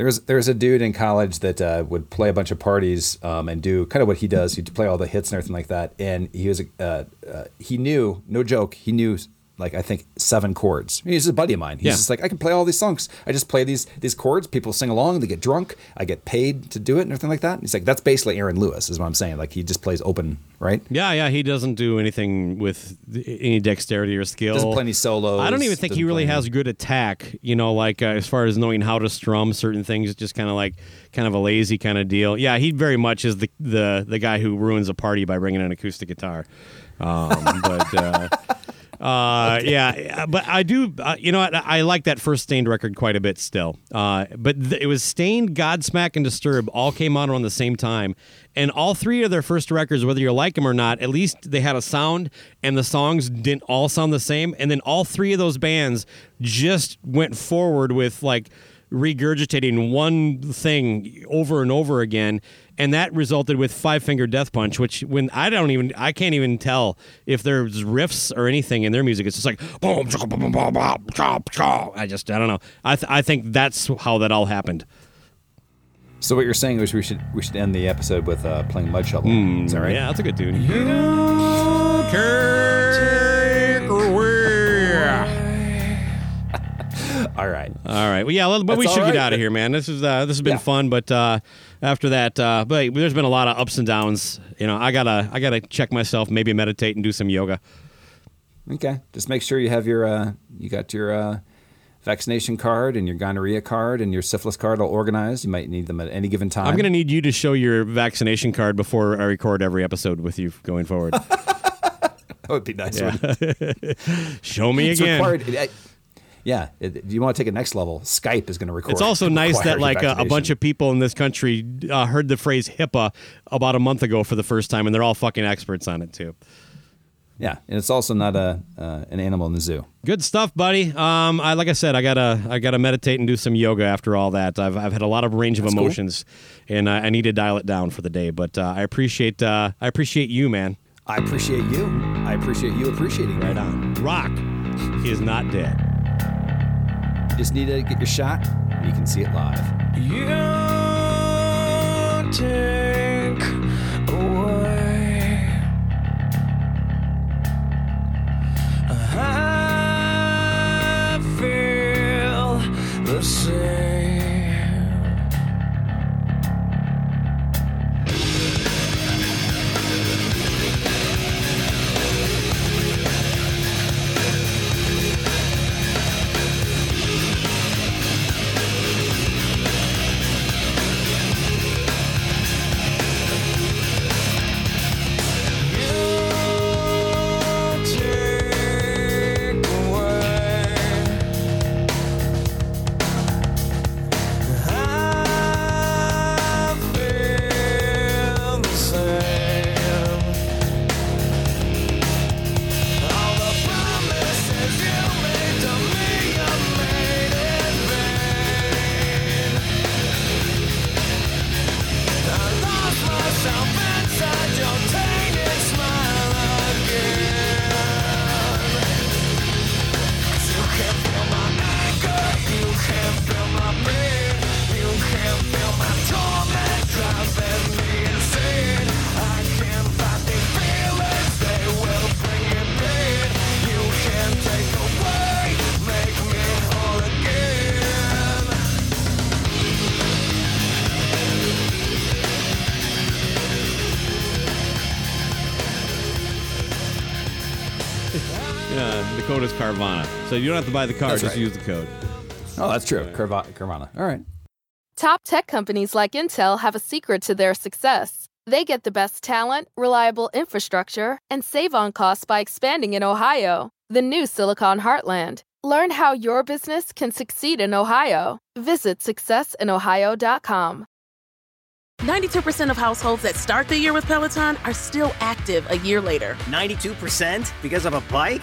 There's there's a dude in college that uh, would play a bunch of parties um, and do kind of what he does. He'd play all the hits and everything like that. And he was uh, uh, he knew no joke. He knew like I think seven chords. He's a buddy of mine. He's Yeah. just like I can play all these songs. I just play these these chords. People sing along. They get drunk. I get paid to do it and everything like that. And he's like that's basically Aaron Lewis is what I'm saying. Like he just plays open, right? yeah yeah he doesn't do anything with any dexterity or skill Doesn't play any solos. I don't even think he really has good attack. You know, like uh, as far as knowing how to strum certain things, it's just kind of like kind of a lazy kind of deal. Yeah, he very much is the the the guy who ruins a party by bringing an acoustic guitar. Um, but uh, uh, yeah, but I do. Uh, you know, I, I like that first Staind record quite a bit still. Uh, but th- it was Staind, Godsmack, and Disturb all came out around the same time, and all three of their first records, whether you like them or not, at least they had a sound, and the songs didn't all sound the same. And then all three of those bands just went forward with like regurgitating one thing over and over again and that resulted with five finger death punch which when i don't even i can't even tell if there's riffs or anything in their music it's just like boom chop, chop. i just i don't know i, th- I think that's how that all happened So what you're saying is we should we should end the episode with uh, playing Mudshovel. is that right? yeah that's a good tune All right. All right. Well, yeah, but we should all get out of here, man. This is uh, this has been Yeah. fun, but uh, after that, uh, but there's been a lot of ups and downs. You know, I gotta I gotta check myself, maybe meditate and do some yoga. Okay. Just make sure you have your uh, you got your uh, vaccination card and your gonorrhea card and your syphilis card all organized. You might need them at any given time. I'm gonna need you to show your vaccination card before I record every episode with you going forward. that would be nice. Yeah. Show me it's again. Required, yeah. It, do you want to take it next level? Skype is going to record. It's also nice that like a, a bunch of people in this country uh, heard the phrase HIPAA about a month ago for the first time, and they're all fucking experts on it too. Yeah, and it's also not a uh, an animal in the zoo. Good stuff, buddy. Um, I like I said, I gotta I gotta meditate and do some yoga after all that. I've I've had a lot of range of That's cool. emotions, and I, I need to dial it down for the day. But uh, I appreciate uh, I appreciate you, man. I appreciate you. I appreciate you appreciating. Right on. Rock is not dead. Just need to get your shot, and you can see it live. You take away. I feel the same. You don't have to buy the car. That's just right. use the code. Oh, that's true. Carva- Carvana. All right. Top tech companies like Intel have a secret to their success. They get the best talent, reliable infrastructure, and save on costs by expanding in Ohio, the new Silicon Heartland. Learn how your business can succeed in Ohio. Visit successinohio.com. 92% of households that start the year with Peloton are still active a year later. 92% because of a bike?